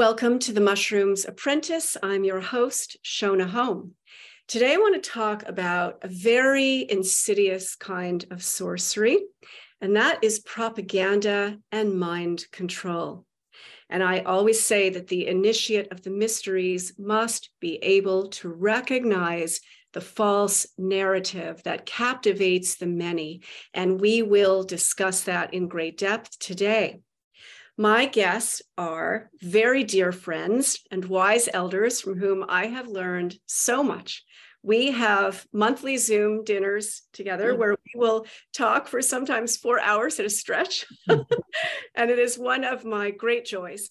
Welcome to the Mushrooms Apprentice. I'm your host, Shona Home. Today, I want to talk about a very insidious kind of sorcery, and that is propaganda and mind control. And I always say that the initiate of the mysteries must be able to recognize the false narrative that captivates the many. And we will discuss that in great depth today. My guests are very dear friends and wise elders from whom I have learned so much. We have monthly Zoom dinners together mm-hmm. where we will talk for sometimes four hours at a stretch. and it is one of my great joys.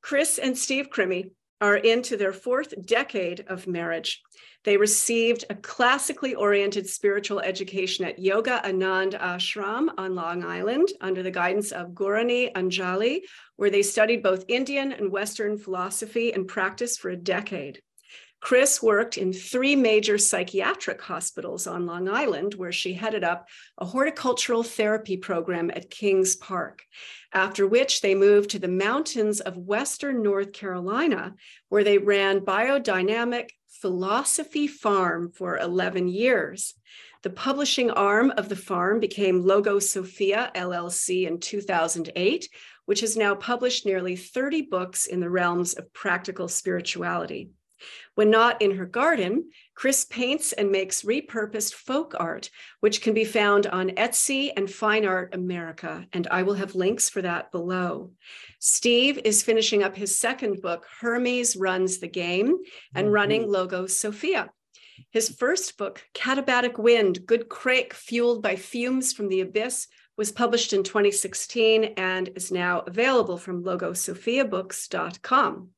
Chris and Steve Crimi are into their fourth decade of marriage. They received a classically oriented spiritual education at Yoga Anand Ashram on Long Island under the guidance of Guruani Anjali, where they studied both Indian and Western philosophy and practice for a decade. Chris worked in three major psychiatric hospitals on Long Island, where she headed up a horticultural therapy program at Kings Park. After which they moved to the mountains of Western North Carolina, where they ran biodynamic Philosophy Farm for 11 years. The publishing arm of the farm became Logosophia LLC in 2008, which has now published nearly 30 books in the realms of practical spirituality. When not in her garden, Chris paints and makes repurposed folk art, which can be found on Etsy and Fine Art America, and I will have links for that below. Steve is finishing up his second book, Hermes Runs the Game, and mm-hmm. running Logosophia. His first book, Katabatic Wind, Good Craic Fueled by Fumes from the Abyss, was published in 2016 and is now available from logosophiabooks.com.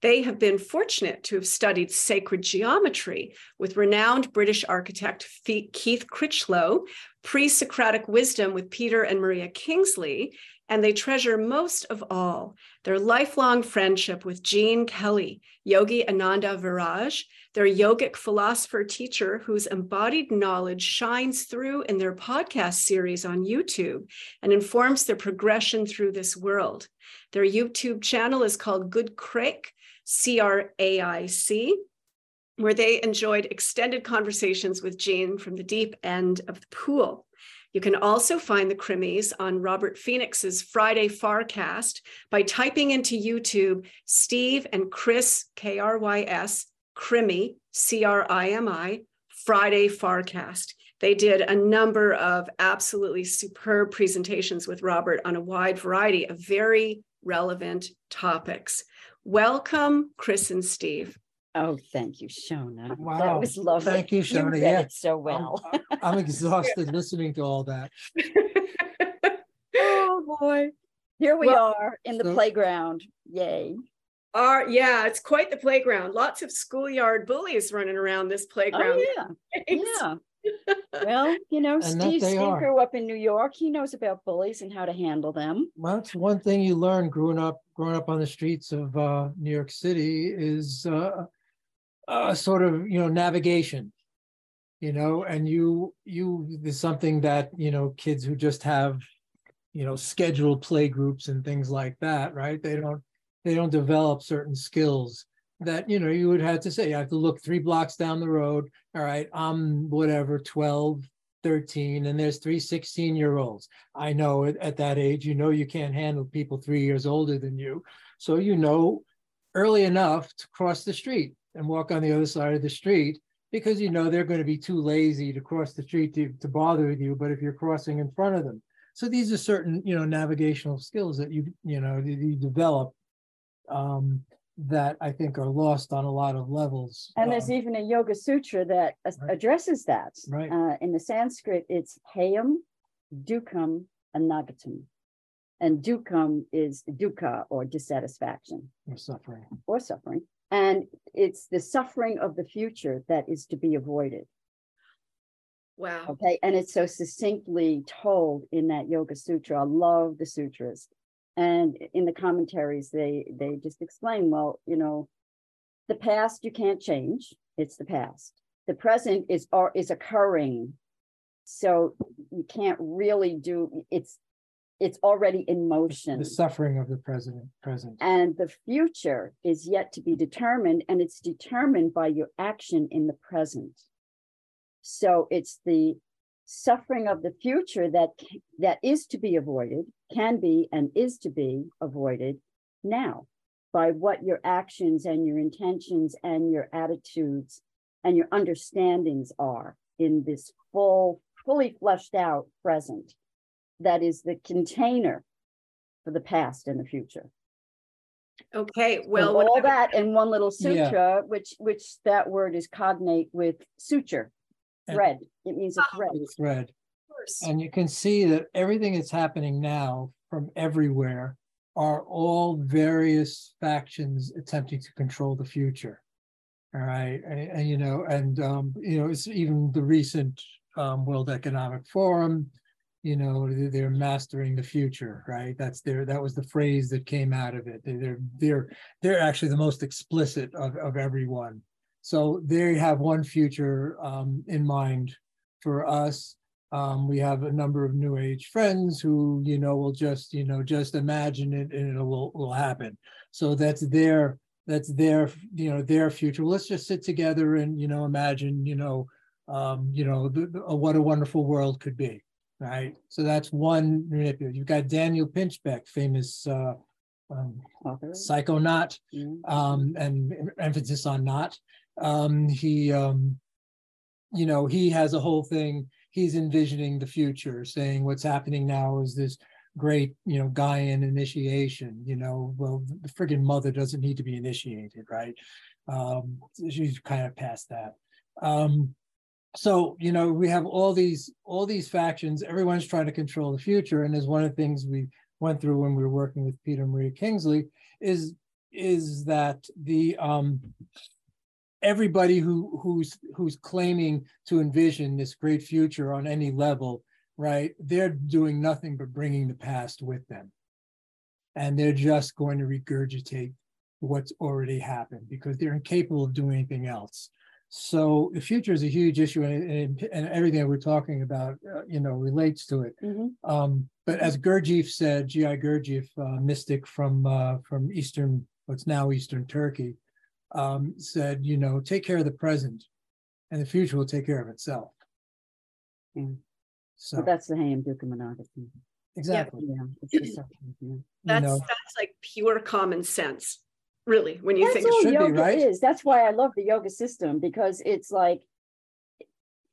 They have been fortunate to have studied sacred geometry with renowned British architect Keith Critchlow, pre Socratic wisdom with Peter and Maria Kingsley, and they treasure most of all their lifelong friendship with Jean Kelly, Yogi Ananda Viraj, their yogic philosopher teacher whose embodied knowledge shines through in their podcast series on YouTube and informs their progression through this world. Their YouTube channel is called Good Craic, C R A I C, where they enjoyed extended conversations with Gene from the deep end of the pool. You can also find the Crimis on Robert Phoenix's Friday Farcast by typing into YouTube Steve and Chris, K R Y S, Crimi, C R I M I, Friday Farcast. They did a number of absolutely superb presentations with Robert on a wide variety of very relevant topics. Welcome, Chris and Steve. Oh, thank you, Shona. Wow. That was lovely. Thank you, Shona. You yeah. so well. I'm, I'm exhausted listening to all that. oh boy. Here we well, are in the so, playground. Yay. Are yeah, it's quite the playground. Lots of schoolyard bullies running around this playground. Oh, yeah. yeah. well, you know, Steve, Steve grew up in New York. He knows about bullies and how to handle them. Well, that's one thing you learn growing up growing up on the streets of uh, New York City is uh, uh, sort of you know navigation you know and you you there's something that you know kids who just have you know scheduled play groups and things like that right they don't they don't develop certain skills that you know you would have to say you have to look three blocks down the road. All right i'm whatever 12 13 and there's three 16 year olds i know at, at that age you know you can't handle people three years older than you. So you know early enough to cross the street and walk on the other side of the street because you know they're going to be too lazy to cross the street to, to bother with you but if you're crossing in front of them. So these are certain you know navigational skills that you you know you develop um, that i think are lost on a lot of levels and there's um, even a yoga sutra that right. addresses that right uh, in the sanskrit it's hayam dukkam anagatam and dukkam is dukkha or dissatisfaction or suffering or suffering and it's the suffering of the future that is to be avoided. Wow. Okay. And it's so succinctly told in that Yoga Sutra. I love the sutras. And in the commentaries, they they just explain, well, you know, the past you can't change. It's the past. The present is or is occurring. So you can't really do it's it's already in motion. The suffering of the president, present. And the future is yet to be determined, and it's determined by your action in the present. So it's the suffering of the future that that is to be avoided, can be and is to be avoided now by what your actions and your intentions and your attitudes and your understandings are in this full, fully fleshed out present that is the container for the past and the future. Okay, So well, all that in one little Yeah. sutra, which which that word is cognate with suture, And- thread. It means a thread. Thread. of course. And you can see that everything that's happening now from everywhere are all various factions attempting to control the future. All right, and, and, you know, and um, you know, it's even the recent um, World Economic Forum. You know, they- they're mastering the future, right? That's their that was the phrase that came out of it. They- They're they're they're actually the most explicit of of everyone. So they have one future um, in mind for us. Um, we have a number of new age friends who, you know, will just, you know, just imagine it and it will, will happen. So that's their, that's their, you know, their future. Let's just sit together and, you know, imagine, you know, um, you know, the, the- what a wonderful world could be, right? So that's one manipulator. You've got Daniel Pinchbeck, famous uh, um, psychonaut, Yeah. um, and emphasis on not. Um, he, um, you know, he has a whole thing. He's envisioning the future, saying what's happening now is this great, you know, Gaian initiation. You know, well, the friggin' mother doesn't need to be initiated, right? Um, she's kind of past that. Um, so you know, we have all these all these factions. Everyone's trying to control the future, and as one of the things we went through when we were working with Peter Maria Kingsley is is that the um everybody who who's who's claiming to envision this great future on any level right they're doing nothing but bringing the past with them and they're just going to regurgitate what's already happened because they're incapable of doing anything else so the future is a huge issue and, and, and everything that we're talking about uh, you know relates to it Mhm. um, but as Gurdjieff said, G.I. Gurdjieff, uh, mystic from uh, from Eastern, what's now Eastern Turkey, um, said, you know, take care of the present, and the future will take care of itself. Mm. So But that's the Hayam Dukkham Anagatam. exactly, Yeah, it's the suffering, yeah. you That's know, that's like pure common sense, really, when you That's think all should be, right? is. That's why I love the yoga system because it's like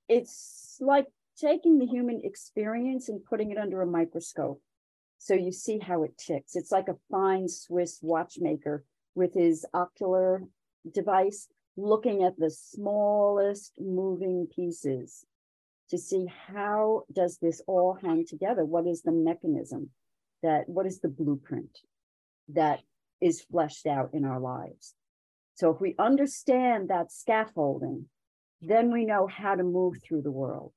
it's like taking the human experience and putting it under a microscope. So you see how it ticks. It's like a fine Swiss watchmaker with his ocular device looking at the smallest moving pieces to see how does this all hang together? What is the mechanism that what is the blueprint that is fleshed out in our lives? So if we understand that scaffolding, then we know how to move through the world.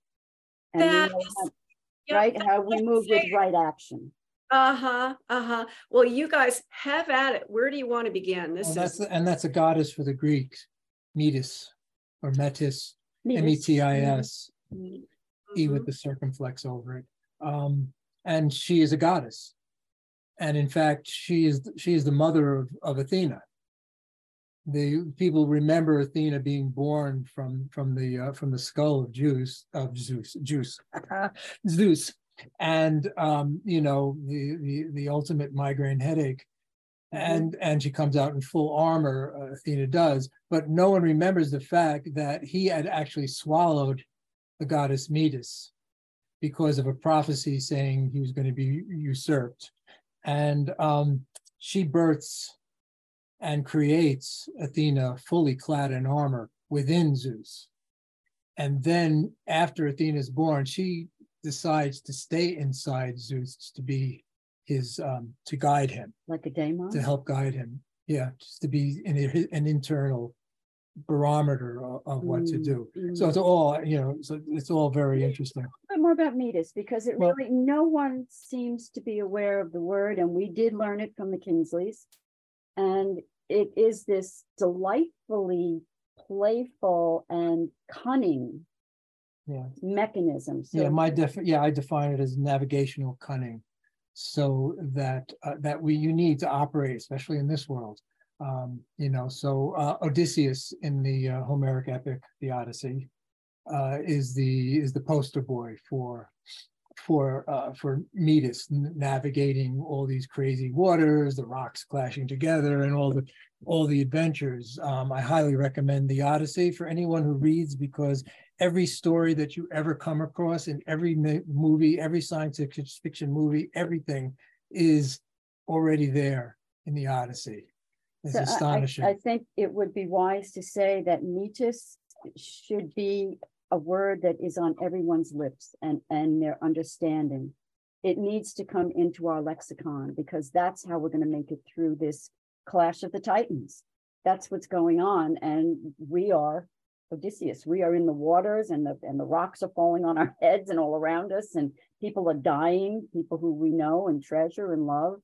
And we know how- Yeah, right how we move with right action. Uh-huh, uh-huh. Well, you guys have at it. Where do you want to begin? This well, that's and that's a goddess for the Greeks, Metis or Metis, M E T I S. E Mhm. with the circumflex over it. Um, and she is a goddess. And in fact, she is she is the mother of, of Athena. The people remember Athena being born from from the uh, from the skull of Zeus of Zeus Zeus Zeus, and um, you know the, the the ultimate migraine headache, and and she comes out in full armor. Uh, Athena does, but no one remembers the fact that he had actually swallowed the goddess Metis because of a prophecy saying he was going to be usurped. And um, she births and creates Athena fully clad in armor within Zeus. And then after Athena is born, she decides to stay inside Zeus to be his, um, to guide him, Like a daemon. to help guide him. Yeah, just to be an, an internal barometer of, of what to Mm, do. mm. So it's all, you know, so it's all very interesting. bit more about Metis because it Well- really no one seems to be aware of the word, and we did learn it from the Kingsleys, And it is this delightfully playful and cunning Yeah. mechanism. So Yeah, my def, yeah, I define it as navigational cunning. so that uh, that we you need to operate, especially in this world. Um, you know, so uh, Odysseus in the uh, Homeric epic, the Odyssey, uh, is the is the poster boy for for uh, for Metis navigating all these crazy waters, the rocks clashing together, and all the all the adventures. Um, I highly recommend the Odyssey for anyone who reads because every story that you ever come across in every movie, every science fiction movie, everything is already there in the Odyssey. It's so astonishing. I, I think it would be wise to say that Metis should be a word that is on everyone's lips and, and their understanding. It needs to come into our lexicon because that's how we're going to make it through this clash of the titans. That's what's going on. And we are Odysseus. We are in the waters and the and the rocks are falling on our heads and all around us, and people are dying, people who we know and treasure and love.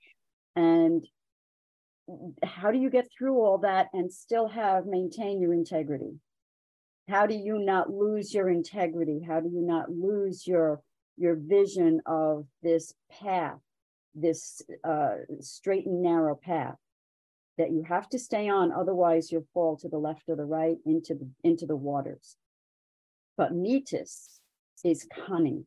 And how do you get through all that and still have maintain your integrity? how do you not lose your integrity how do you not lose your your vision of this path this uh, straight and narrow path that you have to stay on otherwise you'll fall to the left or the right into the into the waters but metis is cunning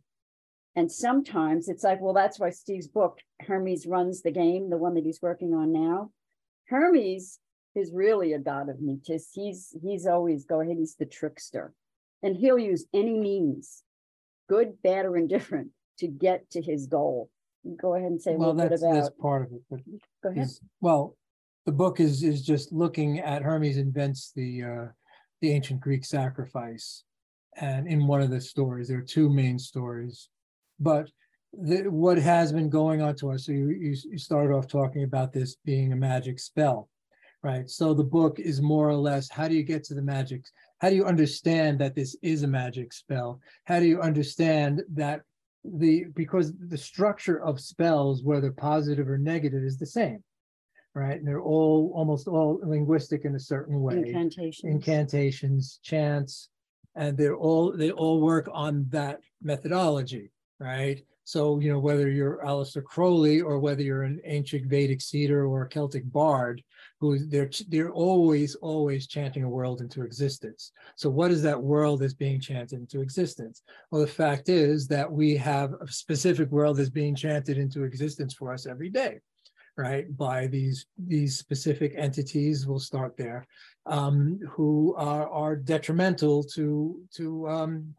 and sometimes it's like well that's why steve's book hermes runs the game the one that he's working on now hermes is really a god of Metis. He's he's always go ahead, he's the trickster. And he'll use any means, good, bad, or indifferent, to get to his goal. Go ahead and say well, a little that's, bit about that's part of it. But go ahead. Well, the book is is just looking at Hermes invents the uh, the ancient Greek sacrifice, and in one of the stories, there are two main stories, but the, what has been going on to us. So you, you you started off talking about this being a magic spell, right? So the book is more or less how do you get to the magic? How do you understand that this is a magic spell? How do you understand that the because the structure of spells, whether positive or negative, is the same, right? And they're all almost all linguistic in a certain way. Incantations. Incantations, chants, and they're all they all work on that methodology, right? So, you know, whether you're Aleister Crowley or whether you're an ancient Vedic seer or a Celtic bard, who they're they're always, always chanting a world into existence. So what is that world that's being chanted into existence? Well, the fact is that we have a specific world that's being chanted into existence for us every day, right? By these these specific entities, we'll start there, um, who are, are detrimental to to um,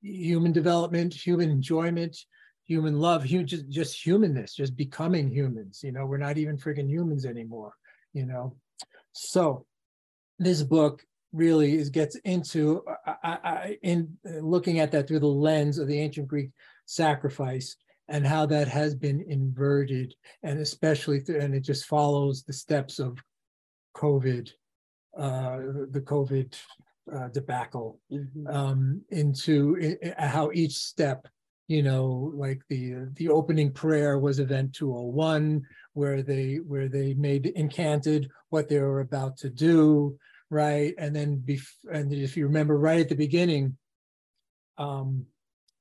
human development, human enjoyment, human love, human, just, just humanness, just becoming humans. You know, we're not even freaking humans anymore, you know. So this book really is gets into I, I, in looking at that through the lens of the ancient Greek sacrifice and how that has been inverted, and especially through, and it just follows the steps of COVID, uh, the COVID uh, debacle mm-hmm. um, into how each step you know like the the opening prayer was event 201 where they where they made incanted what they were about to do right and then bef- and if you remember right at the beginning um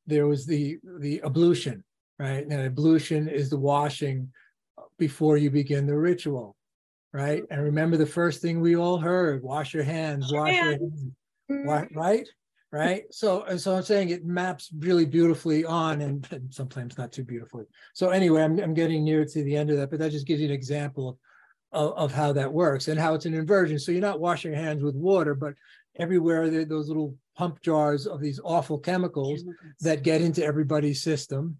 there was the the ablution right and ablution is the washing before you begin the ritual right and remember the first thing we all heard wash your hands wash your hands mm-hmm. right right? So, and so I'm saying it maps really beautifully on, and, and, sometimes not too beautifully. So anyway, I'm, I'm getting near to the end of that, but that just gives you an example of, of, of how that works and how it's an inversion. So you're not washing your hands with water, but everywhere there those little pump jars of these awful chemicals, chemicals. that get into everybody's system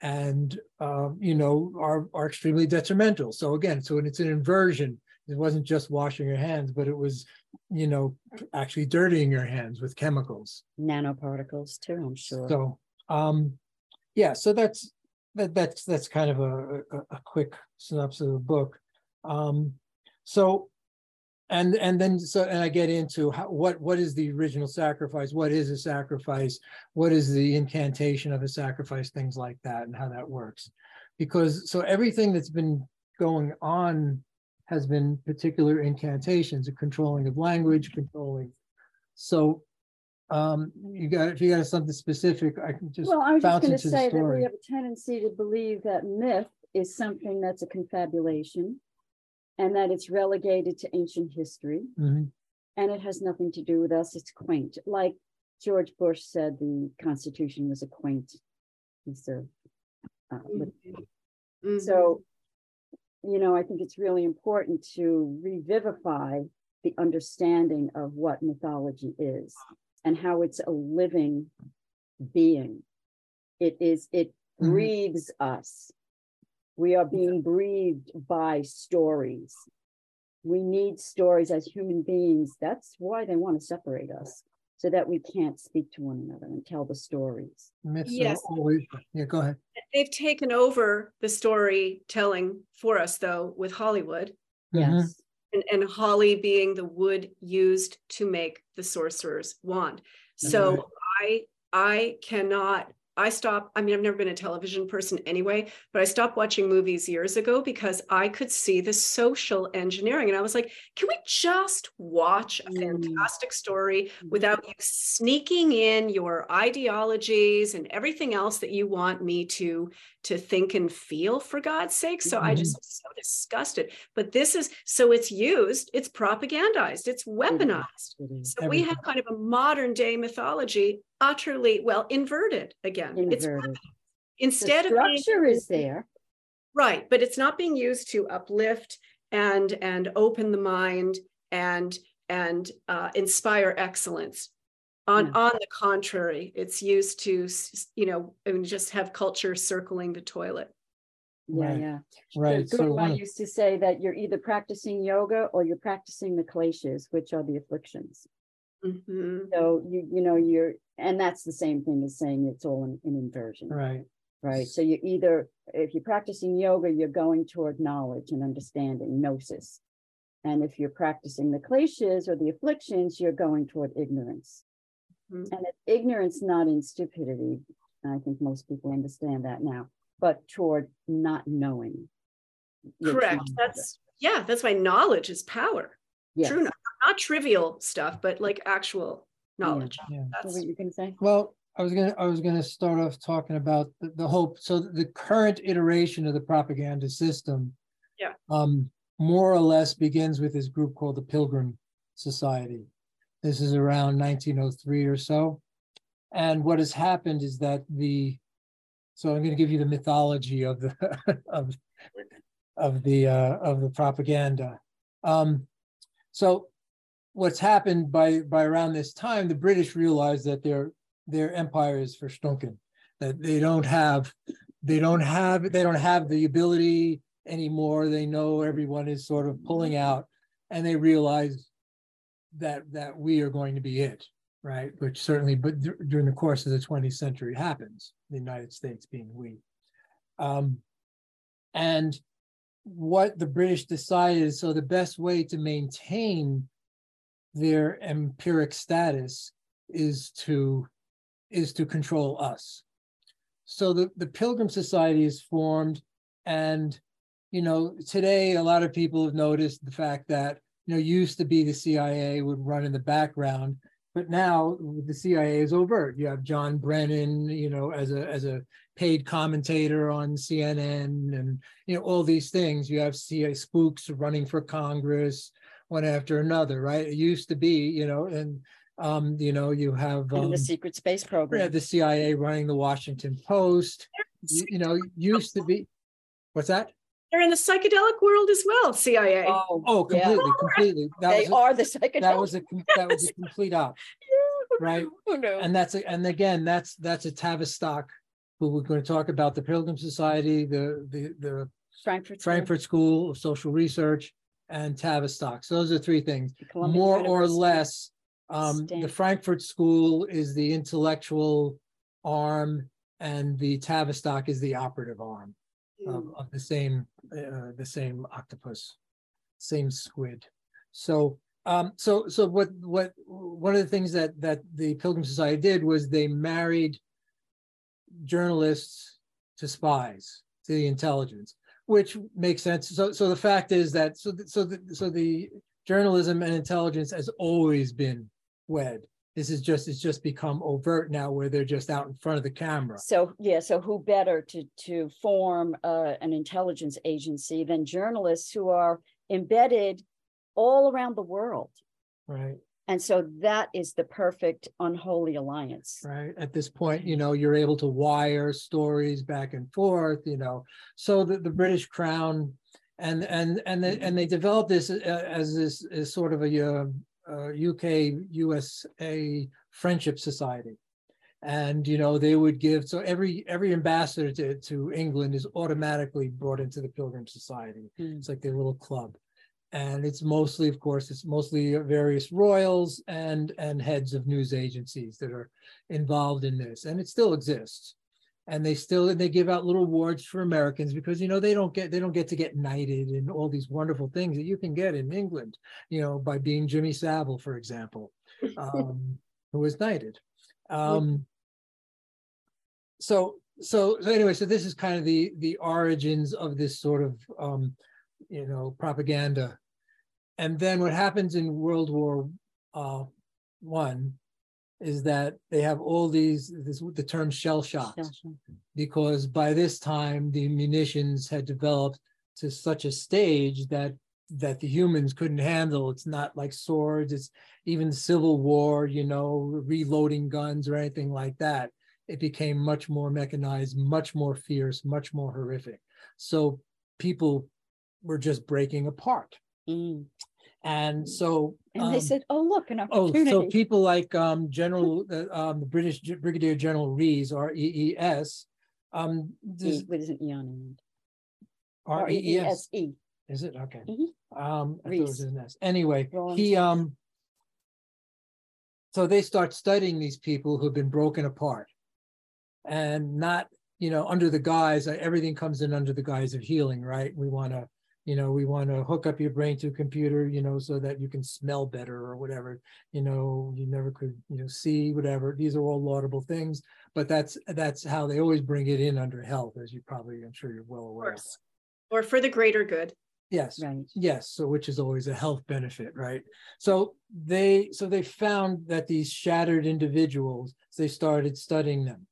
and uh, you know are are extremely detrimental. So again, so it's an inversion it wasn't just washing your hands, but it was, you know, actually dirtying your hands with chemicals. Nanoparticles too, I'm sure. So, um, yeah, so that's that, that's that's kind of a, a, a quick synopsis of the book. Um, so, and and then so and I get into how, what what is the original sacrifice? What is a sacrifice? What is the incantation of a sacrifice? Things like that, and how that works. Because so everything that's been going on has been particular incantations, a controlling of language, controlling. So Um, you got, if you got something specific, I can just Well, I was just gonna say that we have a tendency to believe that myth is something that's a confabulation. And that it's relegated to ancient history, Mhm. and it has nothing to do with us, it's quaint, like George Bush said the Constitution was a quaint piece of. uh, lit- Mhm. So, you know, I think it's really important to revivify the understanding of what mythology is and how it's a living being. It is, it Mhm. breathes us. We are being breathed by stories. We need stories as human beings. That's why they want to separate us so that we can't speak to one another and tell the stories. Myths Yes. always, yeah, go ahead. They've taken over the storytelling for us, though, with Hollywood, Mhm. Yes. and, and Holly being the wood used to make the sorcerer's wand. So I I cannot. I stop, I mean, I've never been a television person anyway, but I stopped watching movies years ago because I could see the social engineering, and I was like, "Can we just watch a Mm. fantastic story without you sneaking in your ideologies and everything else that you want me to to think and feel for god's sake? So i just am so disgusted. But this is so it's used it's propagandized it's weaponized. So we have kind of a modern day mythology utterly well inverted again it's Inverted. The instead of being- structure is there. right but it's not being used to uplift and and open the mind and and uh, inspire excellence on Yeah. on the contrary it's used to you know I mean, just have culture circling the toilet Yeah, Right. yeah. Right, so Guruani used to say that you're either practicing yoga or you're practicing the kleshas, which are the afflictions. Mhm. So you, you know, you're, and that's the same thing as saying it's all an, an inversion, right, right? So you either, if you're practicing yoga, you're going toward knowledge and understanding, gnosis. And if you're practicing the kleshas or the afflictions, you're going toward ignorance. Mhm. And it's ignorance, not in stupidity. I think most people understand that now, but toward not knowing. correct that's yeah that's why knowledge is power Yes. true knowledge, not trivial stuff but like actual knowledge yeah. What that's were you gonna say? Well, I was gonna, I was gonna start off talking about the, the hope, so the current iteration of the propaganda system. Yeah. Um, more or less begins with this group called the Pilgrim Society. This is around nineteen oh three or so. And what has happened is that the, so I'm gonna give you the mythology of the, of, of the, uh, of the propaganda. Um, so what's happened by by around this time, the British realized that their their empire is verstunken, that they don't have they don't have they don't have the ability anymore. They know everyone is sort of pulling out, and they realize that that we are going to be it, right? Which certainly, but dur- during the course of the 20th century happens, the United States being we. Um, and what the British decided so the best way to maintain their empiric status is to is to control us. So the, the Pilgrim Society is formed, and you know, today a lot of people have noticed the fact that you know, used to be the CIA would run in the background, but now the CIA is overt. You have John Brennan, you know, as a as a paid commentator on CNN and you know all these things. You have CIA spooks running for Congress, one after another, right? It used to be, you know, and um, you know, you have um, the secret space program. yeah, the CIA running the Washington Post. You, you know, used to be. What's that? they're in the psychedelic world as well cia Oh, Oh, yeah. completely, completely. That They was a, are the psychedelic. that was a that was a complete op. right? Oh, no. And that's a, and again, that's that's a Tavistock, who we're going to talk about the Pilgrim Society, the the the Frankfurt. School, Frankfurt School of Social Research, and Tavistock. So those are three things. Columbia More or University. less, um, the Frankfurt School is the intellectual arm, and the Tavistock is the operative arm of, of the same uh, the same octopus, same squid. So um, so so what what one of the things that that the Pilgrim Society did was they married journalists to spies to the intelligence, which makes sense. So so the fact is that so th- so the, so the journalism and intelligence has always been wed. This is just it's just become overt now, where they're just out in front of the camera. So yeah, so who better to to form uh, an intelligence agency than journalists who are embedded all around the world? Right. And so that is the perfect unholy alliance. Right. At this point, you know, you're able to wire stories back and forth, you know, so that the British Crown and and and they, and they developed this uh, as this as sort of a uh, uh, UK USA friendship society, and you know they would give so every every ambassador to, to England is automatically brought into the Pilgrim Society. Mm. It's like their little club, and it's mostly, of course, it's mostly various royals and and heads of news agencies that are involved in this, and it still exists. And they still they give out little awards for Americans because you know they don't get they don't get to get knighted and all these wonderful things that you can get in England, you know, by being Jimmy Savile, for example, um, who was knighted. Um, so so so anyway, so this is kind of the the origins of this sort of um, you know propaganda, and then what happens in World War uh, One is that they have all these this the term shell shock. Because by this time the munitions had developed to such a stage that that the humans couldn't handle. It's not like swords. It's even civil war you know reloading guns or anything like that. It became much more mechanized much more fierce much more horrific. So people were just breaking apart Mm. and so And they um, said, "Oh, look, an opportunity." Oh, so people like um, General, uh, um, the British G- Brigadier General Rees, R E E S, um, this- E with an E on it. R E E S, R-E-E-S-E. is it? Okay. Mhm. Um, I thought it was Rees. an S. Anyway, he, um, so they start studying these people who've been broken apart and not, you know, under the guise, uh, everything comes in under the guise of healing, right? We want to, you know, we want to hook up your brain to a computer, you know, so that you can smell better or whatever, you know, you never could, you know, see whatever. These are all laudable things, but that's that's how they always bring it in under health, as you probably, I'm sure you're well Of aware. course. Or for the greater good. Yes. Right. Yes, so which is always a health benefit, right? So they so they found that these shattered individuals, they started studying them.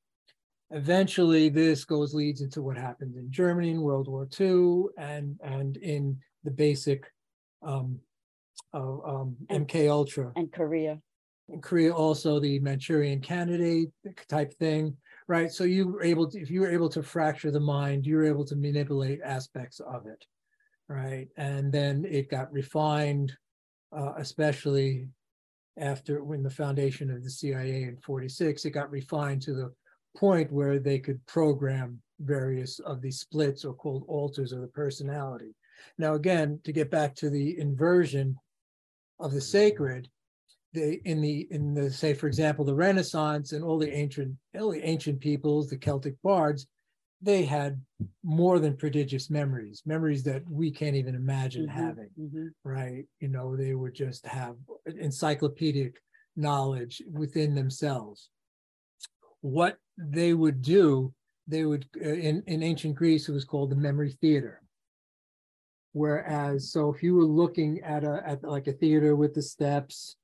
Eventually, this goes leads into what happened in Germany in World War II and and in the basic um, of um, MK Ultra And Korea. in Korea also the Manchurian candidate type thing, right? So you were able to, if you were able to fracture the mind, you were able to manipulate aspects of it, right? And then it got refined, uh, especially after when the foundation of the CIA in 46, it got refined to the point where they could program various of these splits or called alters of the personality. Now, again, to get back to the inversion of the sacred, they in the in the say for example the renaissance and all the ancient all the ancient peoples the celtic bards they had more than prodigious memories memories that we can't even imagine Mhm, having mhm. right you know they would just have encyclopedic knowledge within themselves what they would do they would uh, in in ancient greece it was called the memory theater. Whereas so if you were looking at a at like a theater with the steps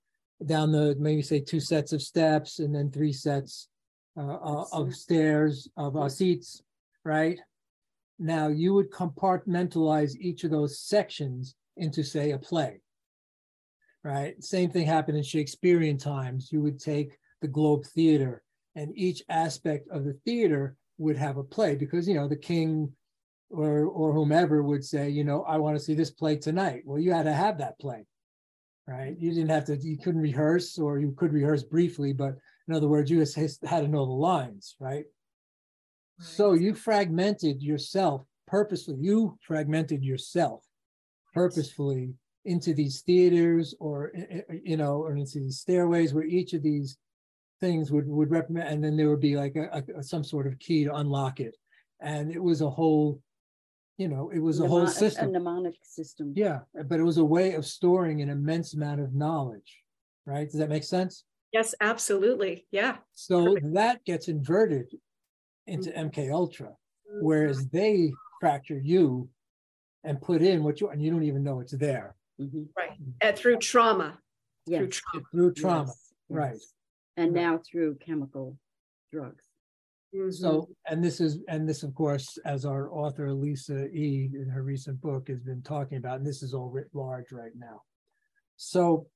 down the maybe say two sets of steps and then three sets uh, uh, of stairs of uh, seats right? Now you would compartmentalize each of those sections into say a play right? Same thing happened in shakespearean times. You would take the globe theater and each aspect of the theater would have a play because you know the king or or whomever would say you know i want to see this play tonight. Well you had to have that play right? You didn't have to you couldn't rehearse or you could rehearse briefly but in other words you just had to know the lines right? So you fragmented yourself purposely you fragmented yourself purposefully into these theaters or eh, eh, you know or into these stairways where each of these things would would represent and then there would be like a, a, some sort of key to unlock it and it was a whole you know it was a whole Mnemon- system A mnemonic system. yeah but it was a way of storing an immense amount of knowledge right does that make sense Yes, absolutely. Yeah. so Perfect. that gets inverted into mm-hmm. mk ultra whereas mm-hmm. they fracture you and put in what you and you don't even know it's there Mhm. Right. Mm-hmm. Uh, and through trauma. Through trauma. through trauma yes, right. Yes. and Right. now through chemical drugs. Mhm. So, and this is, and this, of course, as our author Lisa E. in her recent book has been talking about, and this is all writ large right now. So,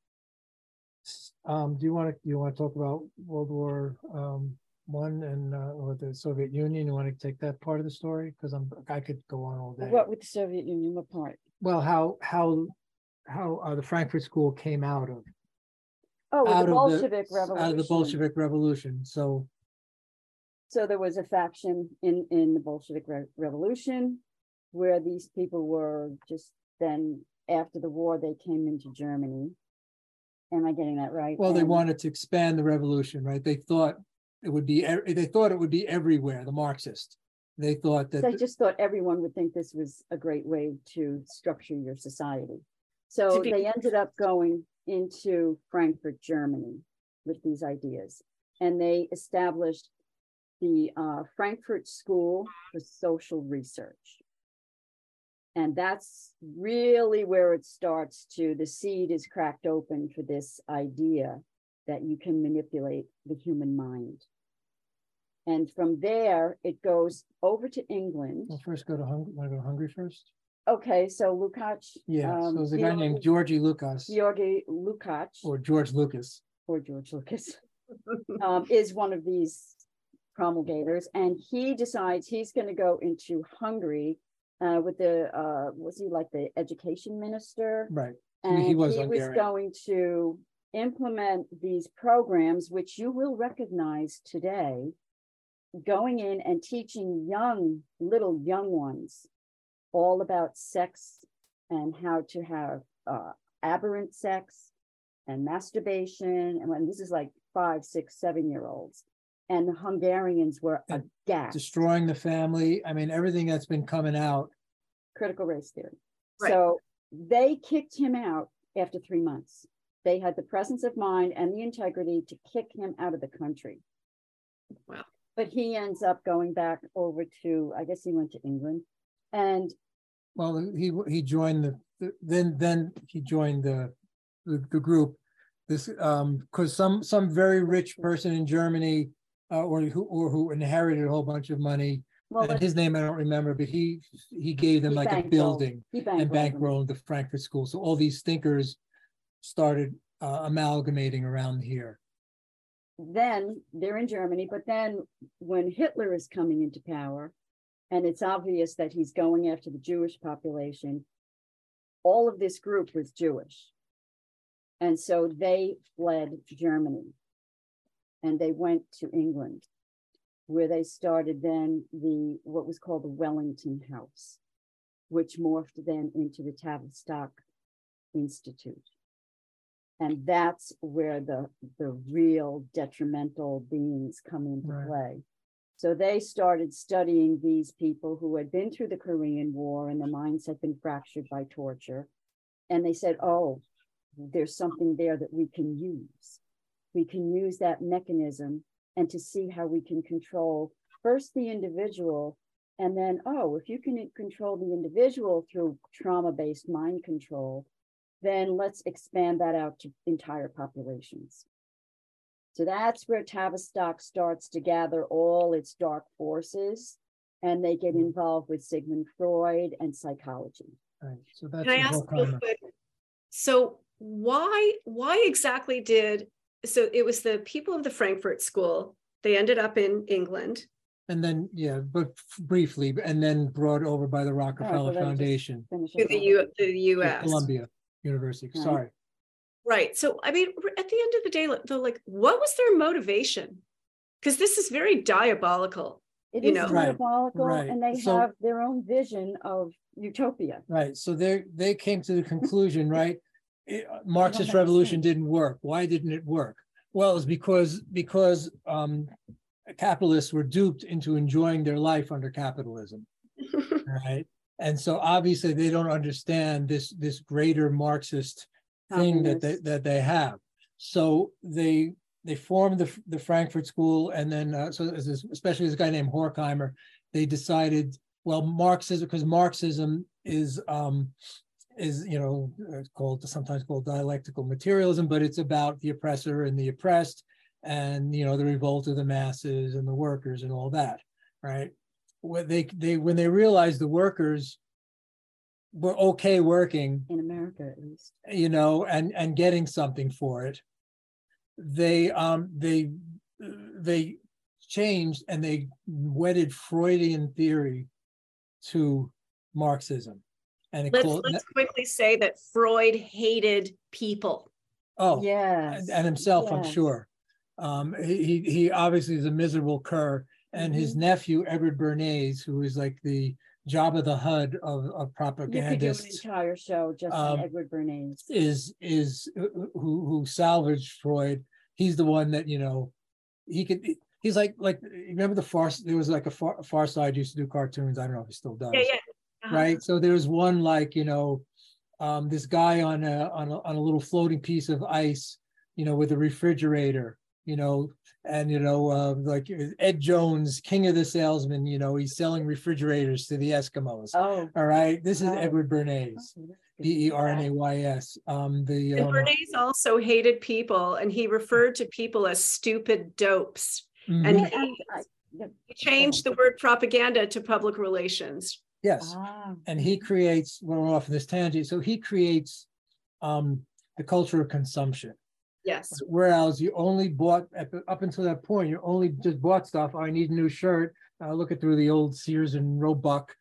um, do you want to, you want to talk about World War, um, one and, uh, or the Soviet Union? You want to take that part of the story? Because I'm, I could go on all day. What with the Soviet Union, what part? Well, how, how, how, uh, the Frankfurt School came out of, Oh, with out the of the, Bolshevik Revolution. out of the Bolshevik Revolution. So, So there was a faction in, in the Bolshevik Re- Revolution where these people were just then, after the war, they came into Germany. Am I getting that right? Well, they And- wanted to expand the revolution, right? They thought it would be, they thought it would be everywhere, the Marxist. They thought that, They th- just thought everyone would think this was a great way to structure your society. So To be- they ended up going into Frankfurt, Germany with these ideas. And they established the uh, Frankfurt School for Social Research. And that's really where it starts to, the seed is cracked open for this idea that you can manipulate the human mind. And from there, it goes over to England. well, first go to Hungary, want to go to Hungary first? Okay, so Lukács. Yeah, so um, there's a guy named Georgi Lucas Georgi Lukács, or George Lucas. or George Lucas, um, is one of these promulgators, and he decides he's going to go into Hungary uh, with the uh, was he like the education minister? Right, And he he was was going to implement these programs, which you will recognize today, going in and teaching young, little young ones all about sex and how to have uh, aberrant sex and masturbation. And when this is like five, six, seven year olds. And the Hungarians were And aghast. destroying the family. I mean, everything that's been coming out. critical race theory. Right. So they kicked him out after three months. They had the presence of mind and the integrity to kick him out of the country. Wow. But he ends up going back over to, I guess he went to England. And Well, he, he joined the, the- then, then he joined the, the, the group. This, um, because some, some very rich person in Germany, uh, or who, or who inherited a whole bunch of money. well, And his name I don't remember, but he, he gave them He like a building. and bankrolled him. bankrolled the Frankfurt School. So all these thinkers started uh, amalgamating around here. then they're in Germany, but then when Hitler is coming into power, and it's obvious that he's going after the Jewish population, all of this group was Jewish. And so they fled Germany and they went to England, where they started then the what was called the Wellington House, which morphed then into the Tavistock Institute. And that's where the, the real detrimental beings come into Right. play. So they started studying these people who had been through the Korean War and their minds had been fractured by torture. And they said, oh, there's something there that we can use. We can use that mechanism and to see how we can control first the individual. And then, oh, if you can control the individual through trauma based mind control, then let's expand that out to entire populations. So that's where Tavistock starts to gather all its dark forces and they get hmm. involved with Sigmund Freud and psychology. Right. So that's Can I ask whole real quick? So why why exactly did so it was the people of the Frankfurt School? They ended up in England. And then, yeah, but f- briefly, and then brought over by the Rockefeller then just Foundation, to the. U the to US. Columbia University. Right. Sorry. Right. So I mean, at the end of the day, though, like, what was their motivation? Because this is very diabolical. It you is know. Right, diabolical right. and they So- have their own vision of utopia. Right. So they they came to the conclusion, right? it- Marxist revolution sense. didn't work. Why didn't it work? Well, it's because because um, capitalists were duped into enjoying their life under capitalism. right? And so obviously they don't understand this this greater Marxist thing that they that they have. So they they formed the the Frankfurt School, and then uh, so as this, especially this guy named Horkheimer, they decided well Marxism because Marxism is um is you know called sometimes called dialectical materialism, but it's about the oppressor and the oppressed, and you know the revolt of the masses and the workers and all that, right? When they they when they realized the workers were okay working in America at least, you know, and and getting something for it, they um they they changed and they wedded Freudian theory to Marxism. And it let's, called, let's quickly say that Freud hated people. oh, yes. and, and himself, I'm sure. Um, he, he he obviously is a miserable cur, and his Mm-hmm. nephew Edward Bernays, who is like the Jabba the Hutt of, of propagandists. You could do an entire show just Um, on Edward Bernays. is is who who salvaged Freud. He's the one that you know he could. He's like like remember the far there was like a far, far side used to do cartoons. I don't know if he still does. Yeah, yeah. Uh-huh. right? So there's one like you know, um, this guy on a on a on a little floating piece of ice, you know, with a refrigerator, you know, and you know, uh, like Ed Jones, king of the salesman, you know, he's selling refrigerators to the Eskimos. Oh. All right, this is Oh. Edward Bernays, okay, that's good. B E R N A Y S. Um, the And um, Bernays also hated people, and he referred to people as stupid dopes. mhm, And Yeah, he, the- he changed the word propaganda to public relations. yes, ah, and he creates. Well, we're off this tangent. So he creates um, the culture of consumption. Yes. Whereas you only bought up until that point, you only just bought stuff. "Oh, I need a new shirt. Uh, look at through the old Sears and Roebuck,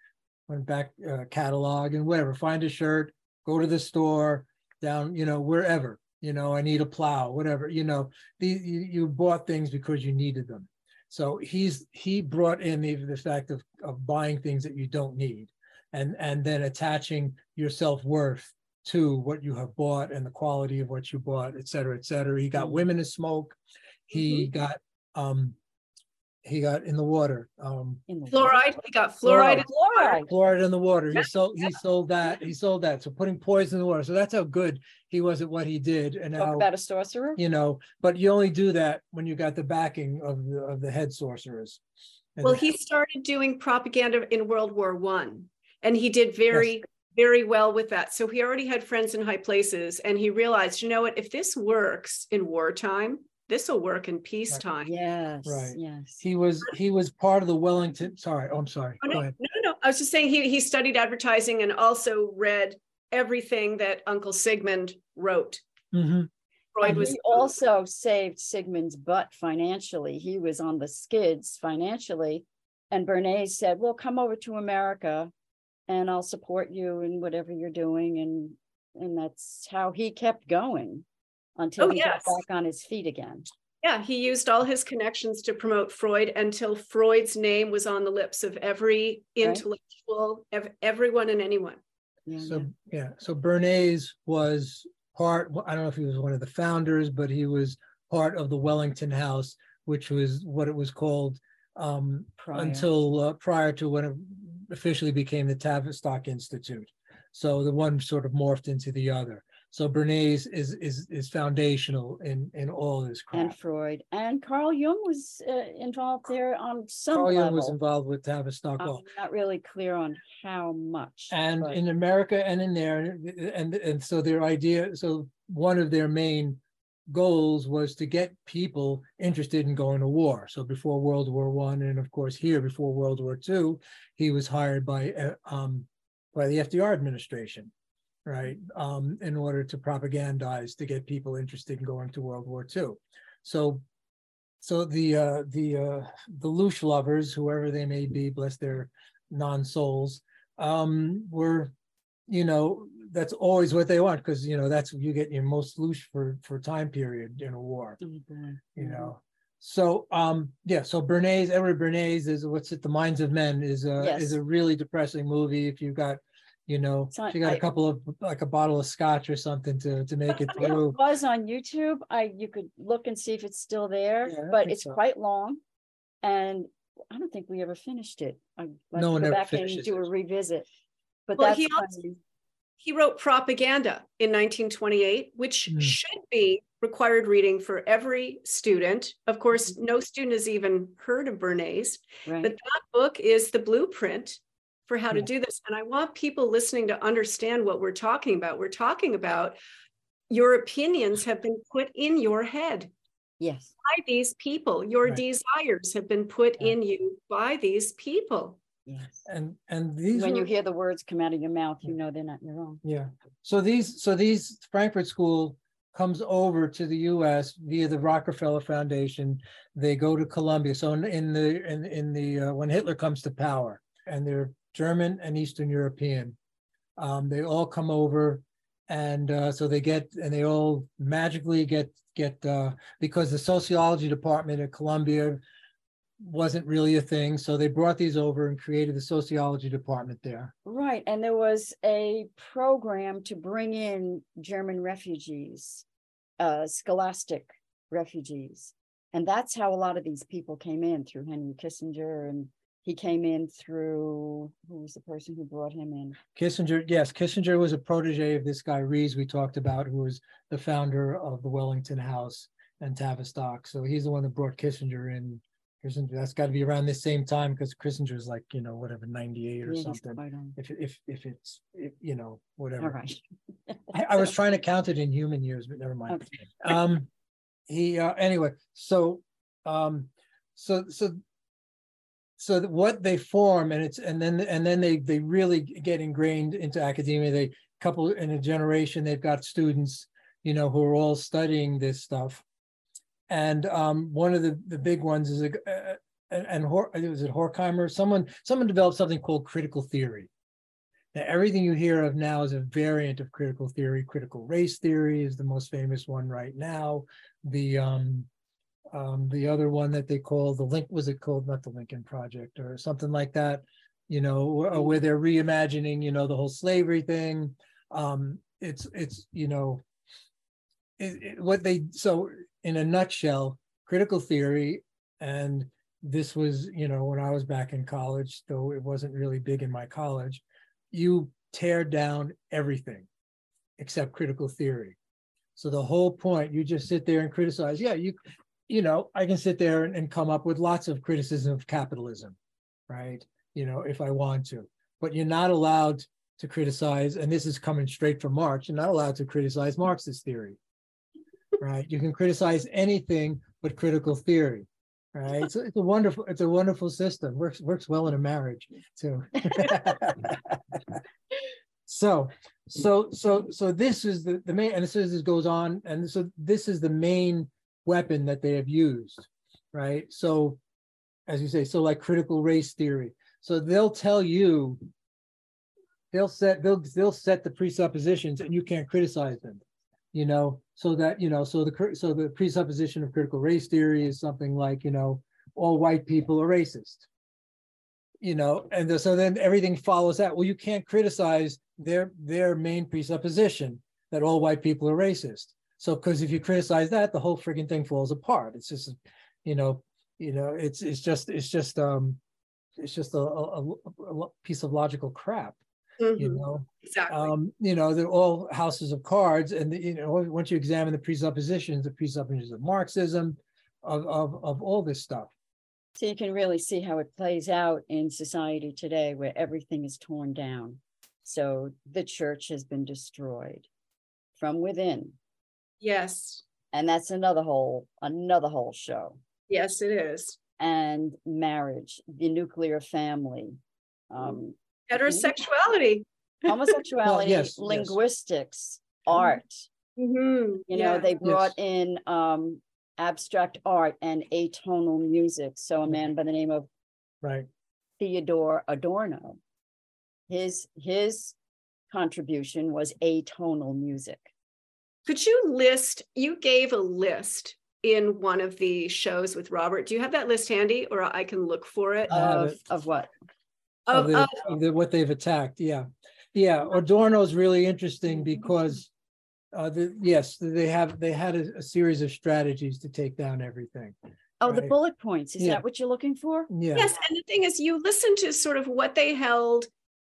went back uh, catalog and whatever. Find a shirt, go to the store, down you know wherever. You know I need a plow, whatever. You know the you, you bought things because you needed them. So he's he brought in the, the fact of of buying things that you don't need, and and then attaching your self worth to what you have bought and the quality of what you bought, et cetera, et cetera. He got Mhm. women to smoke. He got um he got in the water, um in the- Fluoride. He got fluoride. in the water. Fluoride. fluoride in the water. He Yeah, sold he sold that. He sold that. So putting poison in the water. So that's how good he was at what he did. And Talk now about a sorcerer. you know, but you only do that when you got the backing of the of the head sorcerers. And Well, he started doing propaganda in World War One, and he did very, very well with that. So he already had friends in high places, and he realized, you know what, if this works in wartime, this will work in peacetime. Yes. Right. Yes. he was he was part of the Wellington. Sorry, oh, I'm sorry. Oh, Go no, ahead. no, no, no. I was just saying he he studied advertising and also read everything that Uncle Sigmund wrote. Mhm. Freud And was he also saved Sigmund's butt financially. He was on the skids financially. And Bernays said, Well, come over to America and I'll support you in whatever you're doing. And and that's how he kept going until Oh, he yes. got back on his feet again. Yeah, he used all his connections to promote Freud until Freud's name was on the lips of every intellectual, ev- everyone and anyone. Yeah, So yeah. yeah, so Bernays was part. I don't know if he was one of the founders, but he was part of the Wellington House, which was what it was called um, Prior. until uh, prior to when it officially became the Tavistock Institute. So the one sort of morphed into the other. So Bernays is is is foundational in in all this and. Freud and Carl Jung was uh, involved there on some Carl Jung was involved with Tavistock. I'm not really clear on how much. and but- in America and in there, and, and so their idea, so one of their main goals was to get people interested in going to war. So before World War One, and of course here before World War Two, he was hired by uh, um by the FDR administration, right, um, in order to propagandize to get people interested in going to World War Two. So. So the uh, the uh, the Lush lovers, whoever they may be, bless their non-souls, um, were, you know, that's always what they want because you know that's you get your most loose for for time period in a war, Mhm, you know. So um yeah, so Bernays, Edward Bernays is what's it, The Minds of Men is a is a really depressing movie if you've got, you know, So if you got a I- couple of like a bottle of scotch or something to to make it It through. was on YouTube. I, you could look and see if it's still there, Yeah, but it's so. quite long. And I don't think we ever finished it. I'd No one go ever back and finishes do a revisit. But Well, that's he kind also- of- He wrote Propaganda in 1928, which Mm. should be required reading for every student. Of course, no student has even heard of Bernays, right. but that book is the blueprint for how to do this. And I want people listening to understand what we're talking about. We're talking about your opinions have been put in your head. Yes. by these people. Your Right. desires have been put Yeah. in you by these people. Yes. And and these When you hear the words come out of your mouth, you know they're not your own. Yeah, so these, so these Frankfurt School comes over to the US via the Rockefeller Foundation. They go to Columbia, so in, in the, in, in the, uh, when Hitler comes to power, and they're German and Eastern European. Um, they all come over, and, uh, so they get, and they all magically get, get, uh, because the sociology department at Columbia wasn't really a thing, so they brought these over and created the sociology department there. Right, and there was a program to bring in German refugees, uh, scholastic refugees. And that's how a lot of these people came in through Henry Kissinger and he came in through, who was the person who brought him in? Kissinger, yes, Kissinger was a protege of this guy Rees we talked about, who was the founder of the Wellington House and Tavistock. So he's the one that brought Kissinger in. Kissinger, that's got to be around this same time because Kissinger's like, you know, whatever, 98 or Yeah, something. If, if, if it's, if, you know, whatever. right. I, I was trying to count it in human years, but never mind. Okay. Um, he, uh, anyway, so, um, so, so. So what they form and it's, and then, and then they, they really get ingrained into academia. They couple in a generation, they've got students, you know, who are all studying this stuff. And, um, one of the, the big ones is a, and, and Hor, was it Horkheimer? Someone, someone developed something called critical theory. Now, everything you hear of now is a variant of critical theory. Critical race theory is the most famous one right now. The um, um, the other one that they call the link was it called not the Lincoln Project or something like that, you know, or, where they're reimagining, you know, the whole slavery thing. Um, it's it's you know, it, it, what they so in a nutshell, critical theory and this was you know when I was back in college, though it wasn't really big in my college you tear down everything except critical theory. So the whole point, you just sit there and criticize. Yeah, you, you know, I can sit there and, and come up with lots of criticism of capitalism, right? You know, if I want to, but you're not allowed to criticize, and this is coming straight from Marx, you're not allowed to criticize Marxist theory, right? You can criticize anything but critical theory right? So it's a wonderful, it's a wonderful system. Works works well in a marriage too. so, so, so, so this is the the main, and is this goes on, and so this is the main weapon that they have used, right? So, as you say, so like critical race theory. So they'll tell you, they'll set they'll they'll set the presuppositions, and you can't criticize them you know, so that, you know, so the, so the presupposition of critical race theory is something like, you know, all white people are racist. You know, and so then everything follows that. Well, you can't criticize their, their main presupposition that all white people are racist. So, because if you criticize that, the whole freaking thing falls apart. It's just, you know, you know, it's, it's just, it's just, um, it's just a, a, a piece of logical crap, you Mhm, know? Exactly. um, you know, they're all houses of cards, and the, you know, once you examine the presuppositions, the presuppositions of Marxism, of of of all this stuff. So you can really see how it plays out in society today where everything is torn down. So the church has been destroyed from within. yes. And that's another whole, another whole show. Yes, it is. And marriage, the nuclear family, um, Heterosexuality. homosexuality, yes, yes. linguistics, art. Mhm, You know, yeah. they brought in um abstract art and atonal music. So a man by the name of Right. Theodore Adorno. His his contribution was atonal music. Could you list, you gave a list in one of the shows with Robert. Do you have that list handy or I can look for it? I Of it. of what? Of Of, the, of- of the what they've attacked. Yeah, yeah. Adorno's really interesting because uh, the yes, they have they had a, a series of strategies to take down everything. Oh, the bullet points. Is Yeah. that what you're looking for? Yeah. Yes, and the thing is, you listen to sort of what they held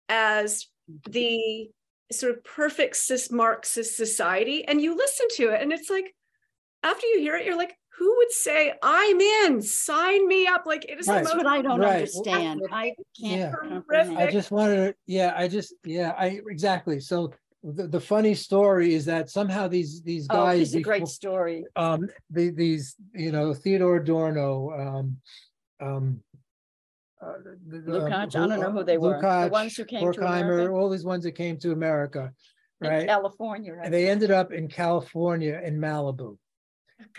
as the sort of perfect cis Marxist society, and you listen to it, and it's like, after you hear it, you're like, who would say, I'm in, sign me up? Like, it is the Right. That's what I don't Right. understand. I can't Horrific. comprehend. I just wanted to, yeah, I just, yeah, I, exactly. So the, the funny story is that somehow these these guys Oh, guys it's a great before- story. um the, these you know Theodore dorno um um uh, the- the, um, Lukács, I don't know who they were. The ones who came to America? all these ones that came to America in right California, right? and they ended up in California in Malibu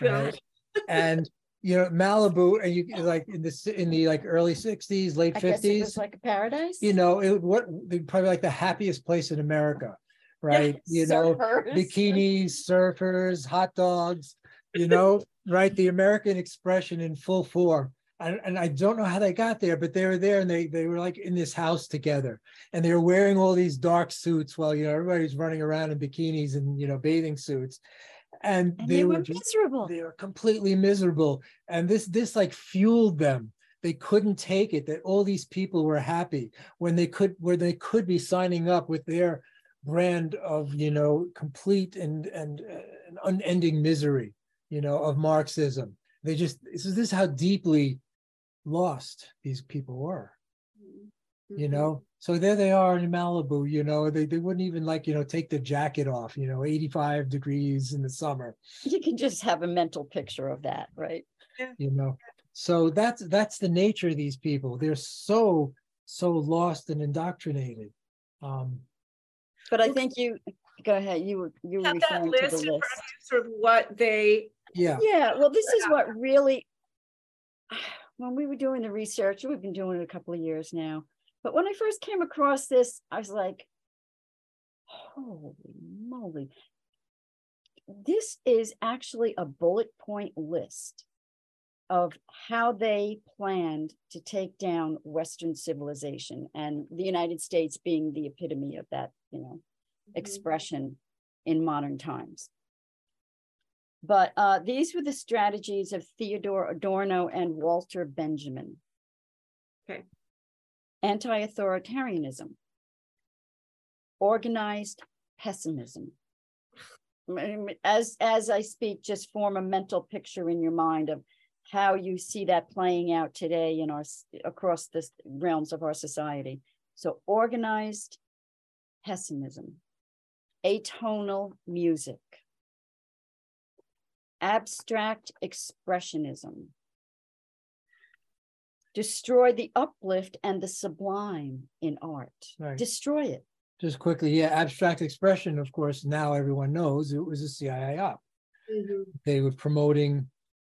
right? And you know Malibu and you like in the in the like early 60s late I guess it 50s like a paradise. you know it what probably like the happiest place in America right you know Surfers. bikinis, surfers, hot dogs, you know, right? The American expression in full form. And, and I don't know how they got there, but they were there and they they were like in this house together. And they were wearing all these dark suits while you know everybody's running around in bikinis and you know bathing suits. And, And they were just- miserable. they were completely miserable. And this this like fueled them. They couldn't take it that all these people were happy when they could where they could be signing up with their brand of you know complete and and uh, an unending misery you know of marxism they just this is this is how deeply lost these people were. You know? So there they are in malibu you know they, they wouldn't even like you know take the jacket off you know 85 degrees in the summer. You can just have a mental picture of that, right? you know? So that's that's the nature of these people. They're so so lost and indoctrinated. Um But I think you, go ahead, you were, you were Have that referring to list the list. of sort of what they yeah. Yeah, well, this is what really, when we were doing the research, we've been doing it a couple of years now. But when I first came across this, I was like, holy moly. This is actually a bullet point list of how they planned to take down Western civilization and the United States being the epitome of that, you know, expression in modern times. But uh, these were the strategies of Theodore Adorno and Walter Benjamin. Okay. Anti authoritarianism, organized pessimism. As, as I speak, just form a mental picture in your mind of how you see that playing out today in our across the realms of our society. So organized pessimism, atonal music, abstract expressionism, destroy the uplift and the sublime in art, right destroy it. just quickly yeah abstract expression of course now everyone knows it was a cia op Mhm. they were promoting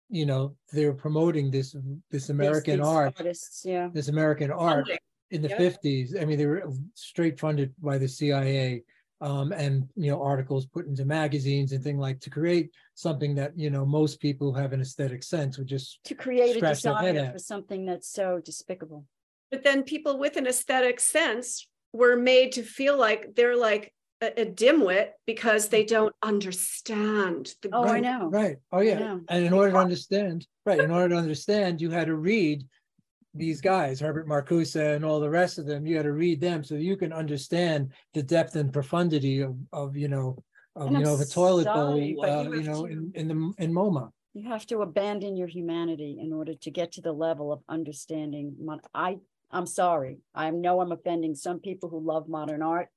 you know they were promoting this this american These- these art artists, yeah. this american art in the Yeah. 50s i mean they were straight funded by the cia um, and you know articles put into magazines and things like to create something that you know most people who have an aesthetic sense would just To create a Scratch head desire at. for something that's so despicable. But then people with an aesthetic sense were made to feel like they're like a, a dimwit because they don't understand the Oh, I right, know. right oh yeah and in order to understand right in order to understand you had to read these guys herbert marcuse and all the rest of them you had to read them so you can understand the depth and profundity of, of you know of And you I'm know a toilet sorry, bowl uh, you you know to- in, in the in moma You have to abandon your humanity in order to get to the level of understanding. Mon- I, I'm sorry. I know I'm offending some people who love modern art.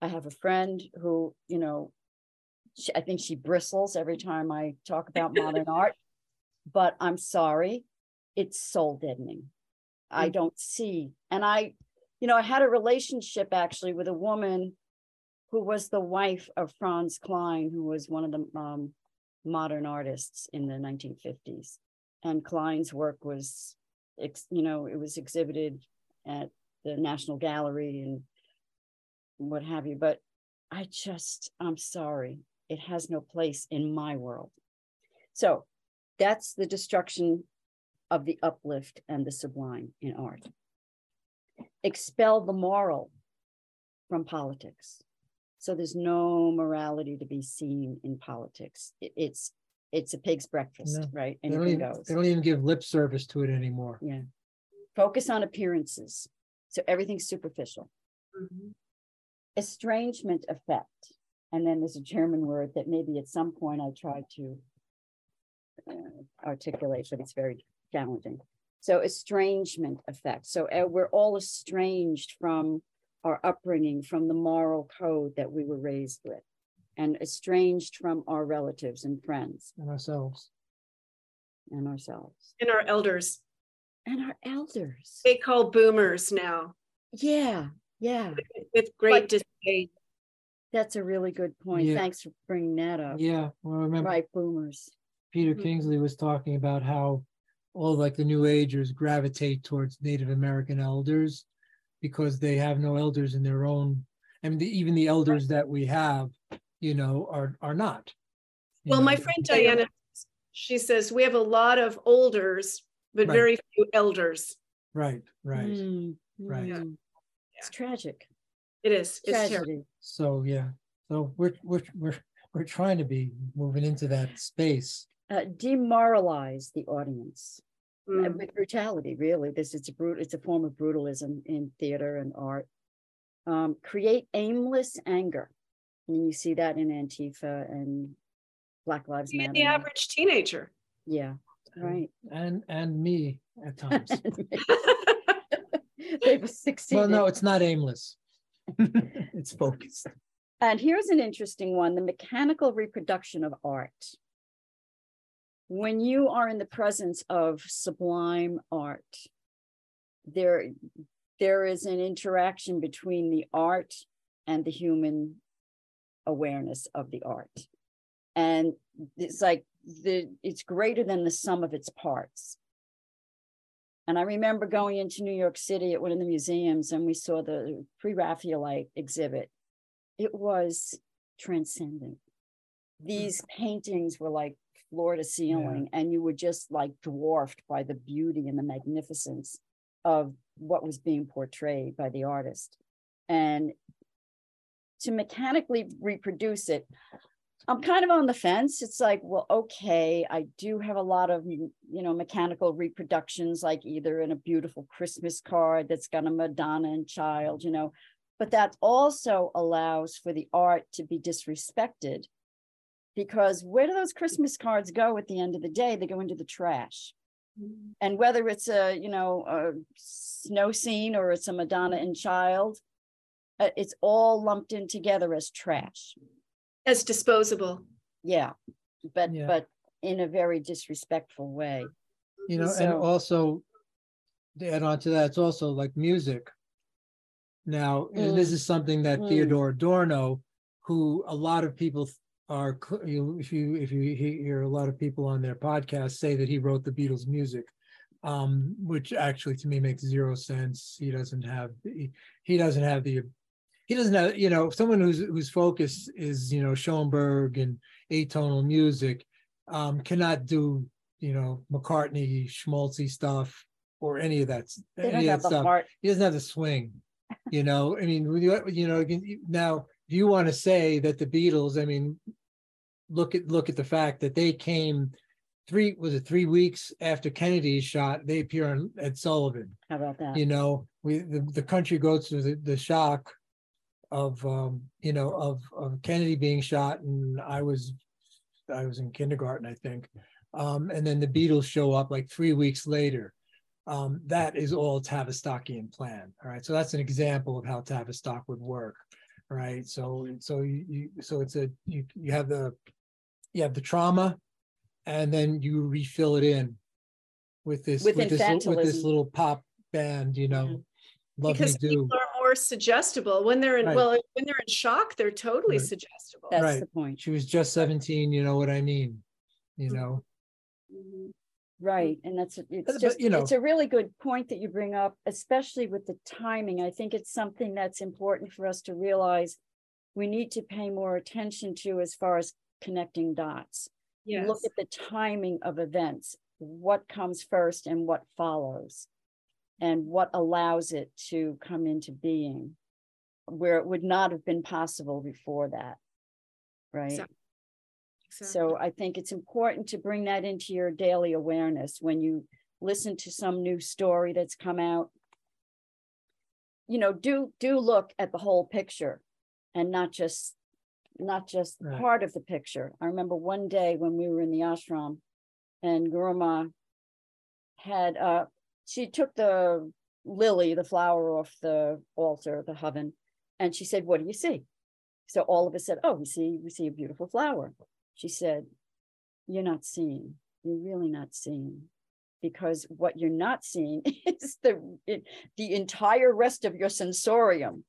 I have a friend who, you know, she, I think she bristles every time I talk about modern art. But I'm sorry, it's soul deadening. I Mm. don't see, and I, you know, I had a relationship actually with a woman who was the wife of Franz Kline, who was one of the um, modern artists in the 1950s. And Kline's work was, you know, it was exhibited at the National Gallery and what have you. But I just, I'm sorry, it has no place in my world. So that's the destruction of the uplift and the sublime in art. Expel the moral from politics. So there's no morality to be seen in politics. It- it's it's a pig's breakfast, No, right? they don't, even, they don't even give lip service to it anymore Yeah. Focus on appearances. So everything's superficial. Mhm. Estrangement effect. And then there's a German word that maybe at some point I tried to uh, articulate, but it's very challenging. So estrangement effect. So uh, we're all estranged from our upbringing, from the moral code that we were raised with, and estranged from our relatives and friends And ourselves. and ourselves And our elders. and our elders. They call boomers now Yeah, yeah, with great Like- disdain. that's a really good point. Yeah. Thanks for bringing that up. Yeah, well, I remember Right, boomers. Peter Mhm. Kingsley was talking about how all like the new agers gravitate towards Native American elders because they have no elders in their own, and the, even the elders that we have, you know, are are not. you Well, my friend Diana, she says we have a lot of olders, but Right. very few elders. Right, right. Mm, right. mm. It's tragic. It is. It's terrible. Tragedy. So yeah, so we're we're we're we're trying to be moving into that space. Uh, demoralize the audience. Mm. with brutality really this it's a brut it's a form of brutalism in theater and art um, create aimless anger and you see that in antifa and black lives matter The average teenager. yeah right And and me at times. they've succeeded well, no, it's not aimless. it's focused. and here's an interesting one the mechanical reproduction of art when you are in the presence of sublime art there there is an interaction between the art and the human awareness of the art. And it's like the it's greater than the sum of its parts. And i remember going into new york city at one of the museums and we saw the pre-raphaelite exhibit. It was transcendent. Hmm. These paintings were like floor to ceiling and you were just like dwarfed by the beauty and the magnificence of what was being portrayed by the artist. And to mechanically reproduce it i'm kind of on the fence. It's like well okay i do have a lot of you know mechanical reproductions like either in a beautiful christmas card that's got a madonna and child you know but that also allows for the art to be disrespected because where do those christmas cards go at the end of the day they go into the trash and whether it's a you know a snow scene or it's a madonna and child uh, it's all lumped in together as trash As disposable. yeah but Yeah. but in a very disrespectful way You know, and also to add on to that, it's also like music. Now, and this Mm. is something that Mm. Theodore Adorno, who a lot of people are, you, if you, if you hear a lot of people on their podcast say that he wrote the Beatles music, um, which actually to me makes zero sense. He doesn't have, he, he doesn't have the, he doesn't have, you know, someone whose, whose focus is, you know, Schoenberg and atonal music, um, cannot do, you know, McCartney, schmaltzy stuff or any of that. s- they don't any of that stuff heart he doesn't have the swing you know i mean you, you know now you want to say that the beatles i mean look at look at the fact that they came three was it three weeks after kennedy's shot they appear on Ed Sullivan. How about that? You know we the, the country goes through the, the shock of um you know of of kennedy being shot and i was i was in kindergarten i think. Um and then the beatles show up like three weeks later. Um that is all tavistockian plan all right? So that's an example of how tavistock would work right? So so you, you so it's a you you have the you have the trauma and then you refill it in with this With with, this with this little pop band you know? Love me because do people are more suggestible. When they're in Right. well when they're in shock they're totally Right. suggestible. That's Right. the point. She was just 17 you know what i mean? You know? Mhm. Mm. Right, and that's, it's but, just, you know- it's a really good point that you bring up, especially with the timing. I think it's something that's important for us to realize. We need to pay more attention to as far as connecting dots. yes Look at the timing of events, what comes first and what follows. And what allows it to come into being, where it would not have been possible before that. Right? Exactly. So I think it's important to bring that into your daily awareness when you listen to some new story that's come out. You know, do do look at the whole picture and not just not just Right. part of the picture. I remember one day when we were in the ashram and Guruma had uh she took the lily, the flower off the altar, the oven. And she said, What do you see? So all of us said, Oh, we see, we see a beautiful flower. She said, You're not seeing. You're really not seeing. Because what you're not seeing is the the entire rest of your sensorium.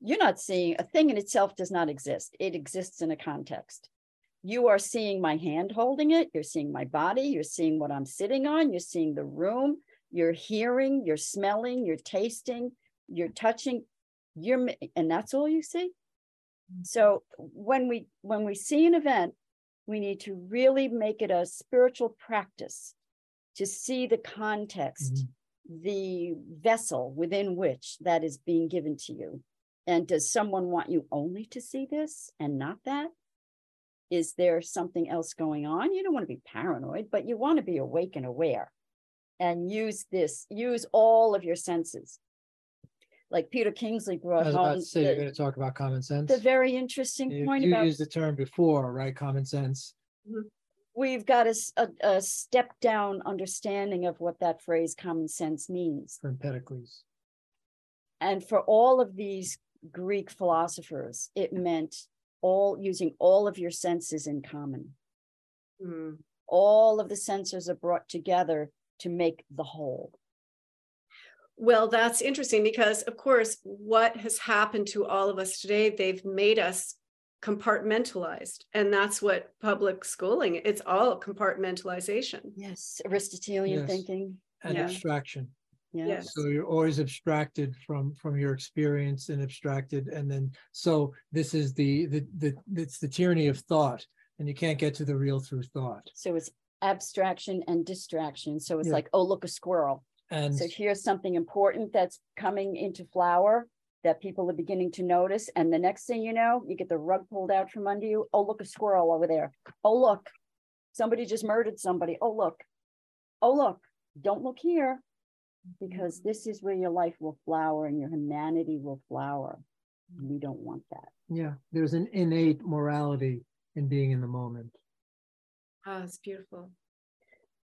You're not seeing a thing in itself does not exist. It exists in a context. You are seeing my hand holding it. You're seeing my body. You're seeing what I'm sitting on. You're seeing the room. You're hearing. You're smelling. You're tasting. You're touching. You're and that's all you see. So when we when we see an event, we need to really make it a spiritual practice to see the context, mm-hmm. the vessel within which that is being given to you. And does someone want you only to see this and not that? Is there something else going on? You don't want to be paranoid, but you want to be awake and aware and use this, use all of your senses like Peter Kingsley brought I was about home to say, you're the, gonna talk about common sense. the very interesting You point you about used the term before, right? Common sense. we've got a, s- a- a step down understanding of what that phrase common sense means. from Empedocles. And for all of these Greek philosophers, it meant all using all of your senses in common. Hmm. All of the senses are brought together to make the whole. Well, that's interesting because, of course, what has happened to all of us today, they've made us compartmentalized. And that's what public schooling, it's all compartmentalization. Yes, Aristotelian Yes. thinking. And Yeah. abstraction. Yes. Yes. So you're always abstracted from from your experience and abstracted, and then so this is the the the it's the tyranny of thought, and you can't get to the real through thought. So it's abstraction and distraction. So it's Yeah. like, oh, look, a squirrel. And So here's something important that's coming into flower that people are beginning to notice. And the next thing you know, you get the rug pulled out from under you. Oh, look, a squirrel over there. Oh, look, somebody just murdered somebody. Oh, look. Oh, look, don't look here because this is where your life will flower and your humanity will flower. We don't want that. yeah, there's an innate morality in being in the moment. Ah, it's beautiful.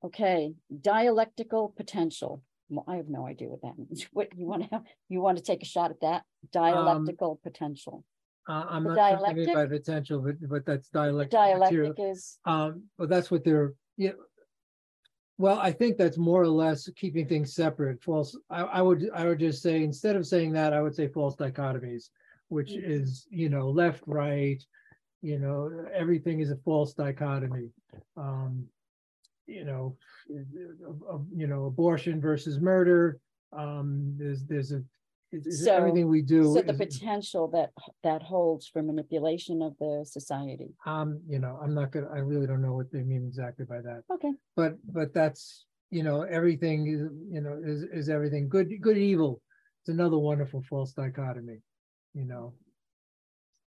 Okay, dialectical potential. Well, I have no idea what that means. What you want to have, you want to take a shot at that? Dialectical potential. Uh, I'm The not you mean potential, but but that's dialect. material. Dialectic is, Um, but that's what they're, yeah. Well, I think that's more or less keeping things separate. False, I, I would, I would just say, instead of saying that, I would say false dichotomies, which Mhm. is, you know, left, right. You know, everything is a false dichotomy. Um, you know, you know, abortion versus murder. Um, there's, there's a, it's- it's So- everything we do. so the is- potential that, that holds for manipulation of the society. Um, you know, I'm not gonna, I really don't know what they mean exactly by that. Okay, but but that's you know everything is you know is is everything good good evil it's another wonderful false dichotomy you know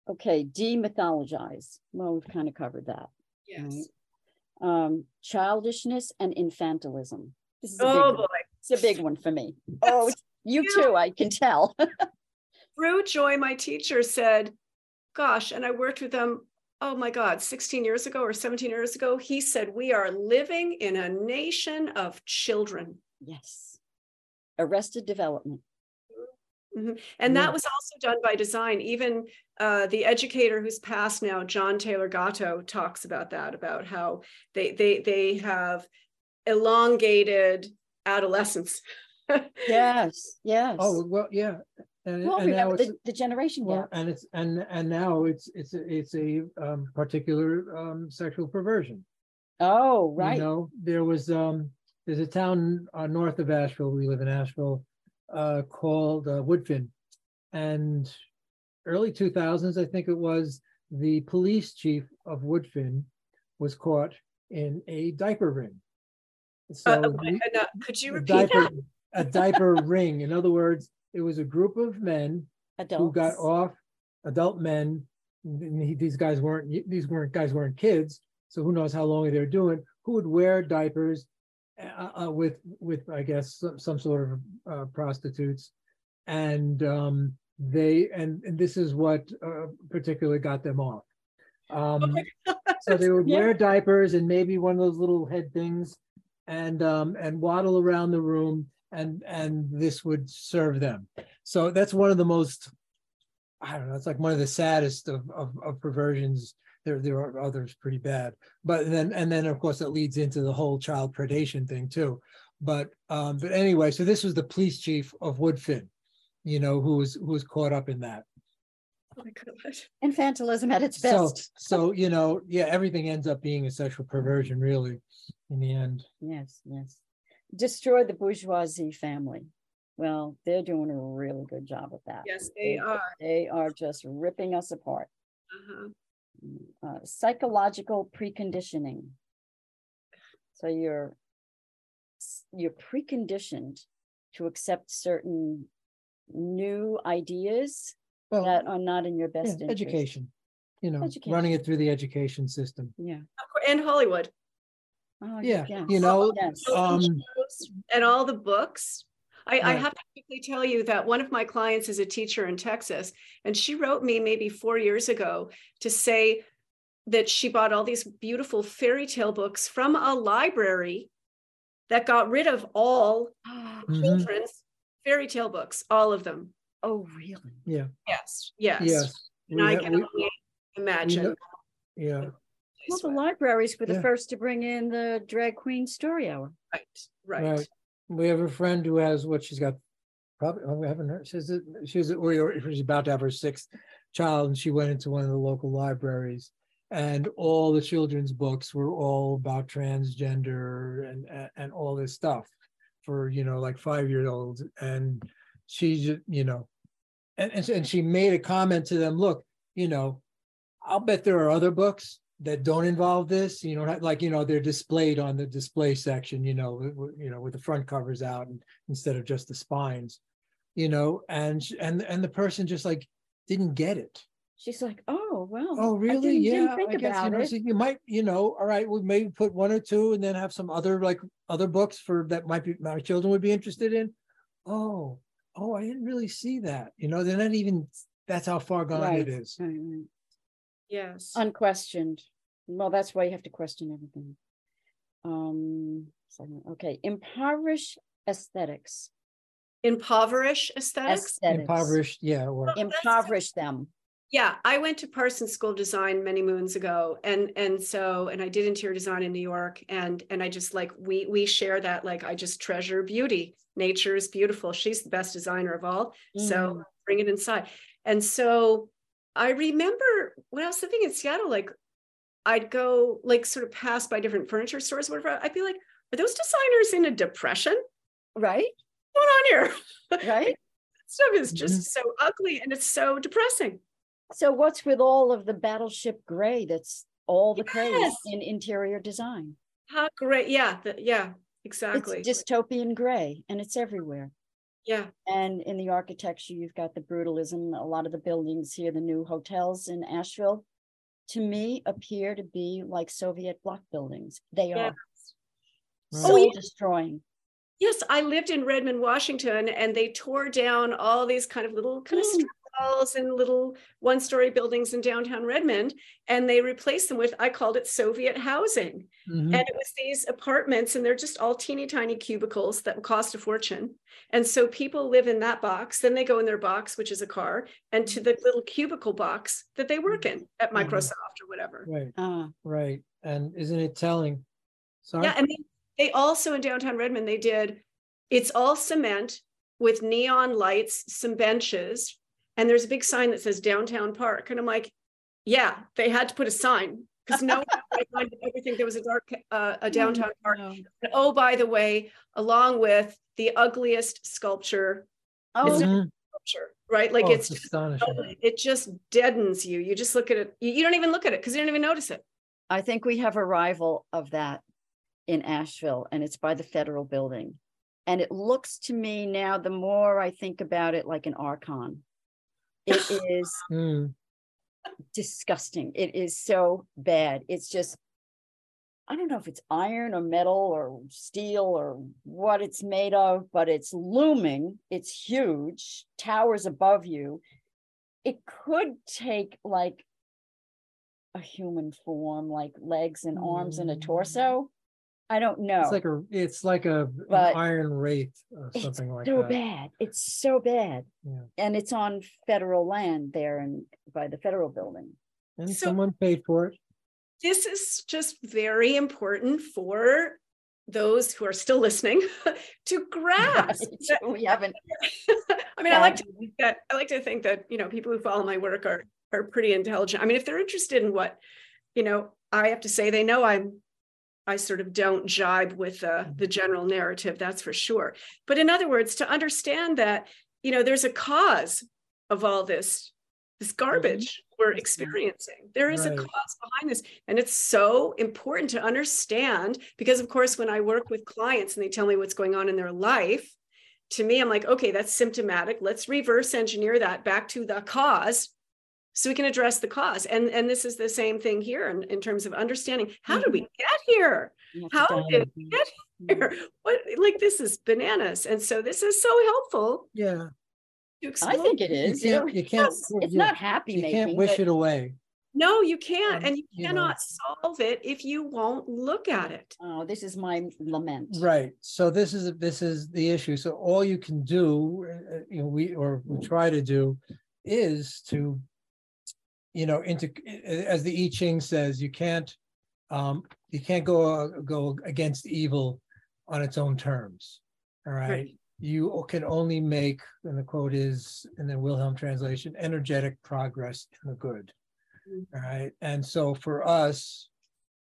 okay, demythologize. Well, we've kind of covered that. Yes. Um, childishness and infantilism. This is a big Oh, one. boy. It's a big one for me. Oh, you too, I can tell. Brugh Joy, my teacher, said, Gosh, and I worked with them, oh my God, 16 years ago or 17 years ago. He said, We are living in a nation of children. Yes. Arrested development. Mhm. And Yeah. that was also done by design. Even uh, the educator who's passed now, John Taylor Gatto, talks about that, about how they they they have elongated adolescence. Yes, yes. oh well yeah and, Well, and remember it's the, the generation well, gap. and it's and and now it's it's a- it's a um particular um sexual perversion Oh, right. you know there was um there's a town uh, north of asheville we live in asheville uh called uh, woodfin. And early 2000s i think it was the police chief of woodfin was caught in a diaper ring. So Uh, the- uh, could you a repeat diaper that? a diaper ring. In other words it was a group of men who got off adult men. And he- these guys weren't these weren't guys weren't kids so who knows how long they were doing who would wear diapers uh, uh, with with i guess some, some sort of uh, prostitutes and um they and, and this is what uh, particularly got them off um so they would Yeah. wear diapers and maybe one of those little head things and um and waddle around the room and and this would serve them. So that's one of the most, I don't know, it's like one of the saddest of of, of perversions. There there are others pretty bad, but then and then of course it leads into the whole child predation thing too. But um, but anyway, so this was the police chief of Woodfin, you know, who was who was caught up in that. Oh my God. Infantilism at its So best. so you know, yeah, everything ends up being a sexual perversion, really, in the end. Yes, yes. Destroy the bourgeoisie family. Well, they're doing a really good job of that. Yes, they are. They are just ripping us apart. Uh-huh. Uh, psychological preconditioning. So you're you're preconditioned to accept certain new ideas Well, that are not in your yeah, best interest. education, you know, Education. running it through the education system. Yeah. And Hollywood. Oh, Yeah, yes, you know, Yes. um, and all the books. I, I have to quickly tell you that one of my clients is a teacher in Texas, and she wrote me maybe four years ago to say that she bought all these beautiful fairy tale books from a library that got rid of all Mhm. children's fairy tale books, all of them. Oh, really? Yeah, Yes, yes. yes. And We I ha- can we- only imagine. know- Yeah, Well, the libraries were the Yeah. first to bring in the drag queen story hour. Right, right. right. We have a friend who has what she's got, probably, oh, we haven't heard, she's, she's, she's about to have her sixth child, and she went into one of the local libraries. And all the children's books were all about transgender and, and, and all this stuff for, you know, like five-year-olds. And she just, you know, and, and, and she made a comment to them, look, you know, I'll bet there are other books that don't involve this, you know, like, you know, they're displayed on the display section, you know, you know, with the front covers out and instead of just the spines, you know, and, and, and the person just like didn't get it. She's like, oh, well. Oh, I really? didn't Yeah, Think I guess, you know, it. so you might, you know, all right, we maybe put one or two and then have some other, like, other books for, that might be, my children would be interested in. Oh, oh, I didn't really see that, you know, they're not even, that's how far gone Right. it is. Right. Yes. Unquestioned. Well, that's why you have to question everything. Um, so, okay, impoverish aesthetics. Impoverish aesthetics. Aesthetics. Impoverished, yeah, or, Impoverish them. Yeah, I went to Parsons School of Design many moons ago, and and so and I did interior design in New York, and and I just like we we share that like I just treasure beauty. Nature is beautiful. She's the best designer of all, so Mm. bring it inside. And so I remember when I was living in Seattle, like I'd go like sort of pass by different furniture stores, whatever. I'd be like, are those designers in a depression? Right, What's going on here? right. Stuff is just mm-hmm. so ugly and it's so depressing. So what's with all of the battleship gray that's all the craze in interior design? How great. Yeah, the, yeah, exactly. It's dystopian gray and it's everywhere. Yeah. And in the architecture, you've got the brutalism. A lot of the buildings here, the new hotels in Asheville, to me appear to be like Soviet block buildings. They Yeah. are Right. soul Oh, yeah. destroying. Yes, I lived in Redmond, Washington, and they tore down all these kind of little kind of Mm. strip malls and little one-story buildings in downtown Redmond, and they replaced them with I called it Soviet housing, Mhm. and it was these apartments, and they're just all teeny tiny cubicles that cost a fortune, and so people live in that box, then they go in their box, which is a car, and to the little cubicle box that they work in at Mhm. Microsoft or whatever. right, Uh, right, and isn't it telling? Sorry, Yeah, and they, they also in downtown Redmond, they did, it's all cement with neon lights, some benches, and there's a big sign that says downtown park. And I'm like, yeah, they had to put a sign because no one would find everything there was a dark uh, a downtown park. no. And oh, by the way, along with the ugliest sculpture, Oh, Mhm. sculpture, right? Like Oh, it's just astonishing. it just deadens you. You just look at it, you, you don't even look at it because you don't even notice it. I think we have a rival of that in Asheville, and it's by the federal building. And it looks to me now, the more I think about it, like an archon. It is Mm, disgusting. It is so bad. It's just, I don't know if it's iron or metal or steel or what it's made of, but it's looming. It's huge, towers above you. It could take like a human form, like legs and arms and a torso. I don't know. It's like a, it's like a an iron wraith or something like so that. So bad. It's so bad. Yeah. And it's on federal land there and by the federal building. And So- someone paid for it. this is just very important for those who are still listening to grasp. Right. We haven't. I mean, I like to think that I like to think that you know people who follow my work are are pretty intelligent. I mean, if they're interested in what you know, I have to say they know I'm I sort of don't jibe with uh, the general narrative, that's for sure. But in other words, to understand that you know there's a cause of all this this garbage we're Mhm. experiencing. There is a cause behind this, and it's so important to understand because, of course, when I work with clients and they tell me what's going on in their life, to me, I'm like, okay, that's symptomatic. Let's reverse engineer that back to the cause so we can address the cause. And, and this is the same thing here in, in terms of understanding how did we get here? You have to How dive did we get here? What like this is bananas. And so this is so helpful Yeah. I think it You. You can't, know, you can't, it's- It's yeah, not happy you making. can't wish but it away. No, you can't. Um, and you you know. cannot solve it if you won't look at it. Oh, this is my lament. Right. So this is, this is the issue. So all you can do, uh, uh, you know, we, or we try to do is to, you know, into, as the I Ching says, you can't, um, you can't go, go against evil on its own terms. All right. Right. You can only make, and the quote is in the Wilhelm translation, energetic progress in the good. Mm. All right. And so for us,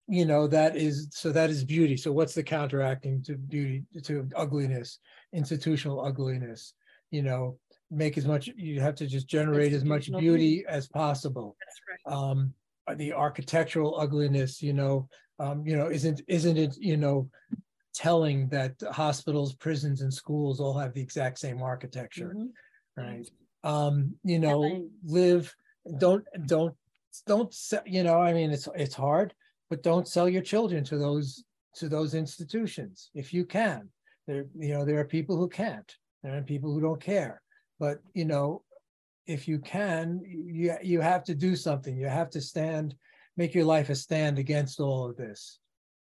you know, that is, so that is beauty. So what's the counteracting to beauty, to ugliness, institutional ugliness? You know, make as much, you have to just generate as much beauty as possible. That's right. um uh, the architectural ugliness you know um you know isn't isn't it you know telling that hospitals prisons and schools all have the exact same architecture Mhm. right? Um you know live don't don't don't se- you know i mean it's it's hard but don't sell your children to those to those institutions if you can. There you know there are people who can't. There are people who don't care but you know if you can you you have to do something you have to stand make your life a stand against all of this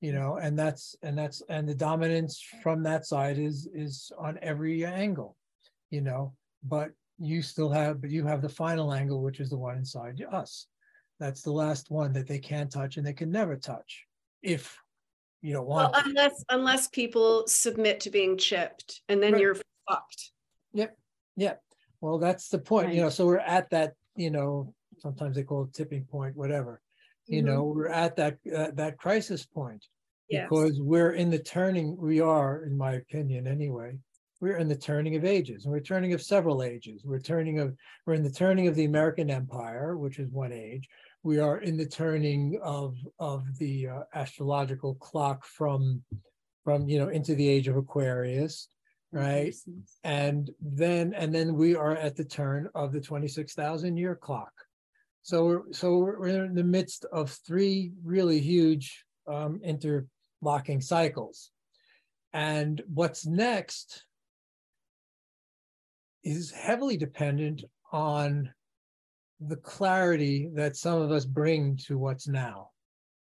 you know and that's and that's and the dominance from that side is is on every angle you know but you still have but you have the final angle which is the one inside us that's the last one that they can't touch and they can never touch if you don't Well, want to. unless unless people submit to being chipped, and then Right. you're fucked. Yeah, well, that's the point, you know, so we're at that, you know, sometimes they call it tipping point, whatever. You Mhm. know, we're at that, uh, that crisis point. Yes. Because we're in the turning, we are, in my opinion, anyway. We're in the turning of ages, and we're turning of several ages. We're turning of, we're in the turning of the American Empire, which is one age. We are in the turning of, of the uh, astrological clock from, from, you know, into the age of Aquarius, right? And then, and then we are at the turn of the twenty-six thousand year clock. So we're, so we're in the midst of three really huge um interlocking cycles. And what's next is heavily dependent on the clarity that some of us bring to what's now.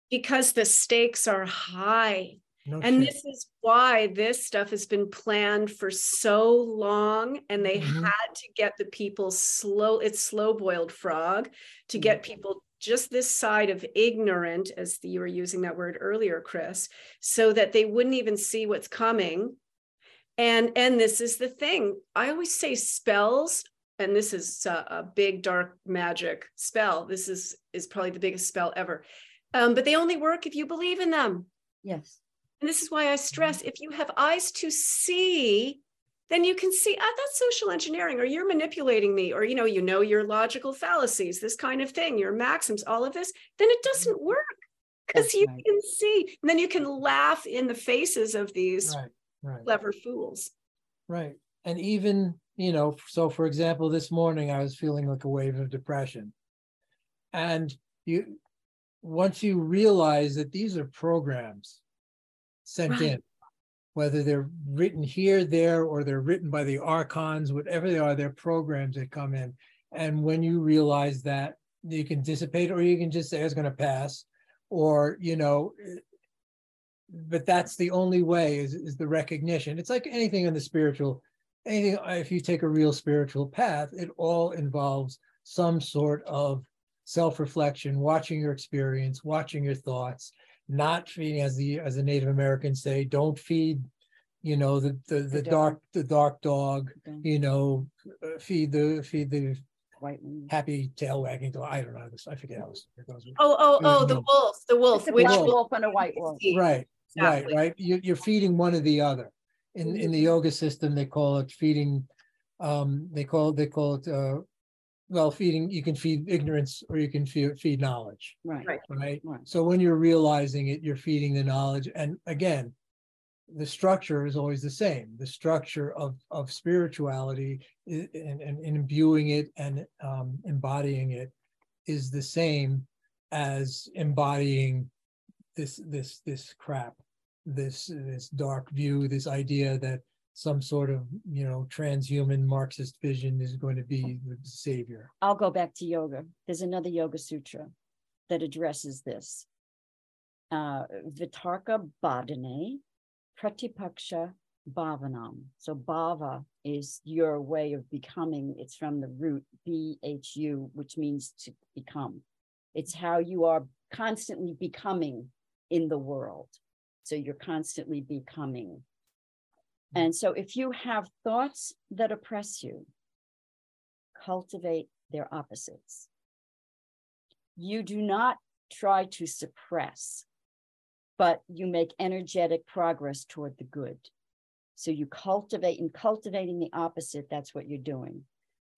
because the stakes are high. No And shit. this is why this stuff has been planned for so long. And they Mhm. had to get the people slow, it's slow boiled frog to get people just this side of ignorant, as the, you were using that word earlier, Chris, so that they wouldn't even see what's coming. And and this is the thing. I always say spells, and this is a, a big dark magic spell. This is is probably the biggest spell ever. Um, but they only work if you believe in them. Yes. And this is why I stress if you have eyes to see, then you can see, ah, that's social engineering, or you're manipulating me, or you know, you know your logical fallacies, this kind of thing, your maxims, all of this, then it doesn't work. Because you right. can see, and then you can laugh in the faces of these Right, right. clever fools. Right. And even, you know, so for example, this morning I was feeling like a wave of depression. And you, once you realize that these are programs sent Right. in, whether they're written here, there, or they're written by the archons, whatever they are, they're programs that come in. And when you realize that, you can dissipate, or you can just say it's going to pass, or, you know, but that's the only way is, is the recognition. It's like anything in the spiritual, anything, if you take a real spiritual path, it all involves some sort of self-reflection, watching your experience, watching your thoughts, not feeding as the as the Native Americans say, don't feed, you know, the the, the, The dark the dark dog, Okay. you know, uh, feed the feed the White happy tail wagging dog. I don't know this. I forget how this it goes. Oh, oh, oh, the wolf, the wolf, It's a which black wolf? wolf and a white wolf. Right, right, Exactly. right. You, you're feeding one or the other. In, in the yoga system, they call it feeding, um, they call, they call it, uh, well, feeding, you can feed ignorance or you can feed, feed knowledge, Right. Right. right? Right. So when you're realizing it, you're feeding the knowledge. And again, the structure is always the same. The structure of, of spirituality i- and, and imbuing it and, um, embodying it is the same as embodying this, this, this crap, this, this dark view, this idea that some sort of, you know, transhuman Marxist vision is going to be the savior. I'll go back to yoga. There's another yoga sutra that addresses this. Uh, Vitarka Badhane, Pratipaksha Bhavanam. So bhava is your way of becoming. It's from the root B-H-U, which means to become. It's how you are constantly becoming in the world. So you're constantly becoming. Mm-hmm. And so if you have thoughts that oppress you, cultivate their opposites. You do not try to suppress, but you make energetic progress toward the good. So you cultivate and cultivating the opposite, that's what you're doing.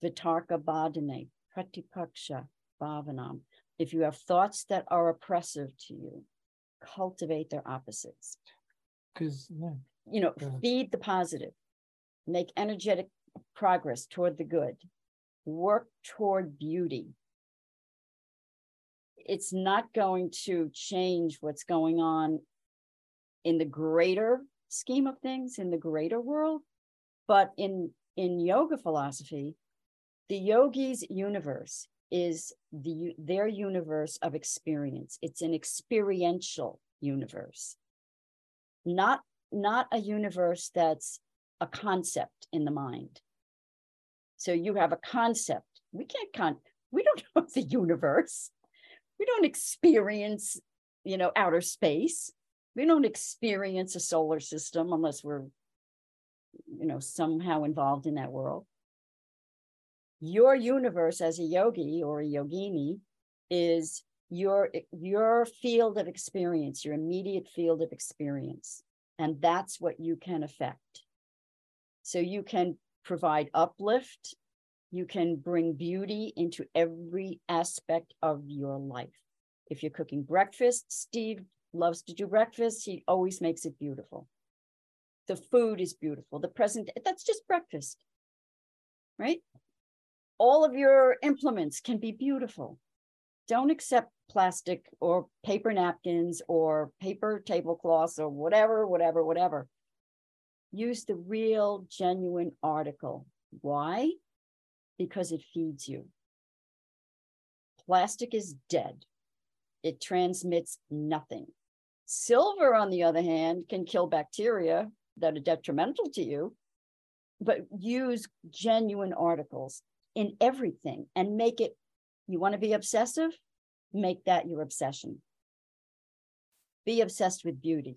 Vitarka badhane, pratipaksha bhavanam. If you have thoughts that are oppressive to you, cultivate their opposites Because, you know, Yeah. feed the positive, make energetic progress toward the good, work toward beauty. It's not going to change what's going on in the greater scheme of things, in the greater world, but in in yoga philosophy, the yogi's universe is the their universe of experience. It's an experiential universe, not not a universe that's a concept in the mind. So you have a concept. We can't con we don't know the universe. We don't experience, you know, outer space. We don't experience a solar system unless we're, you know, somehow involved in that world. Your universe as a yogi or a yogini is your your field of experience, your immediate field of experience. And that's what you can affect. So you can provide uplift, you can bring beauty into every aspect of your life. If you're cooking breakfast, Steve loves to do breakfast, he always makes it beautiful. The food is beautiful. The present, that's just breakfast, right? All of your implements can be beautiful. Don't accept plastic or paper napkins or paper tablecloths or whatever, whatever, whatever. Use the real, genuine article. Why? Because it feeds you. Plastic is dead, it transmits nothing. Silver, on the other hand, can kill bacteria that are detrimental to you, but use genuine articles in everything and make it. You want to be obsessive? Make that your obsession. Be obsessed with beauty.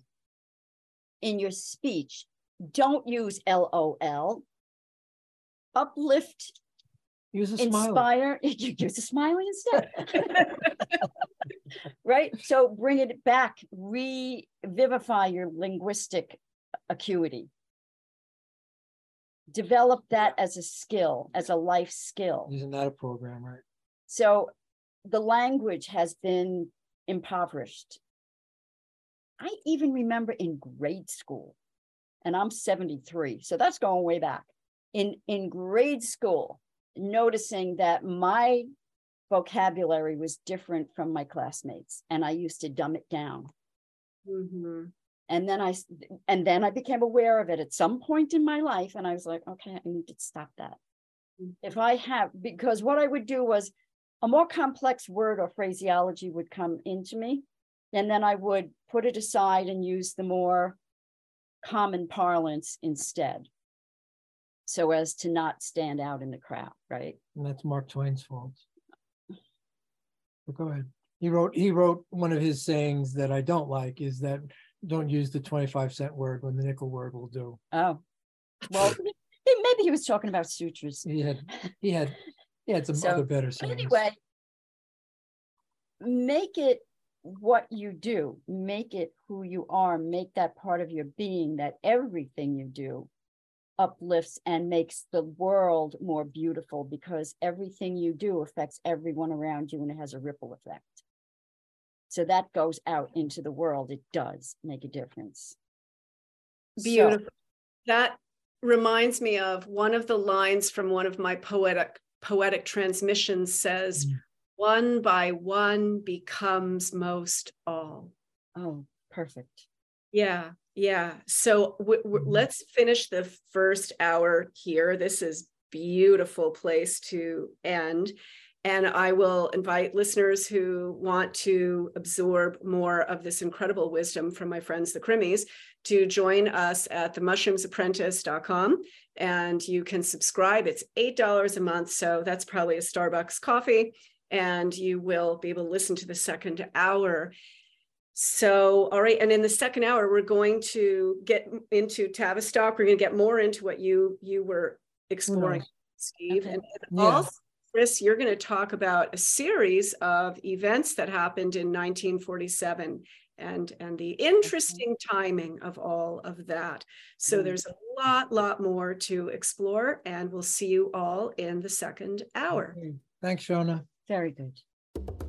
In your speech, don't use LOL. Uplift, use a smile. inspire. You use a smiley instead. right? So bring it back, revivify your linguistic acuity. Develop that as a skill, as a life skill. Isn't that a program, right? So the language has been impoverished. I even remember in grade school, and I'm 73, so that's going way back. In, in grade school, noticing that my vocabulary was different from my classmates, and I used to dumb it down. Mhm. And then I and then I became aware of it at some point in my life, and I was like, okay, I need to stop that. If I have, because what I would do was a more complex word or phraseology would come into me, and then I would put it aside and use the more common parlance instead. So as to not stand out in the crowd, right? And that's Mark Twain's fault. But go ahead. He wrote he wrote one of his sayings that I don't like is that don't use the 25 cent word when the nickel word will do. Oh, well, maybe he was talking about sutras. He had he had he had some So, other better But anyway, make it what you do, make it who you are, make that part of your being that everything you do uplifts and makes the world more beautiful because everything you do affects everyone around you and it has a ripple effect. So that goes out into the world. It does make a difference. So- Beautiful. That reminds me of one of the lines from one of my poetic poetic transmission says, Mm. one by one becomes most all. oh, perfect. Yeah, yeah. So w- w- Mhm. let's finish the first hour here. This is beautiful place to end. And I will invite listeners who want to absorb more of this incredible wisdom from my friends, the Crimis, to join us at themushroomsapprentice.com. And you can subscribe. It's $8 a month. So that's probably a Starbucks coffee. And you will be able to listen to the second hour. So, all right, and in the second hour, we're going to get into Tavistock. We're going to get more into what you you were exploring, knows? Steve, Okay. and, and Yeah. also, Chris, you're going to talk about a series of events that happened in 1947 and and the interesting timing of all of that. So Mm. there's a lot, lot more to explore, and we'll see you all in the second hour. Thanks, Shona. Very good.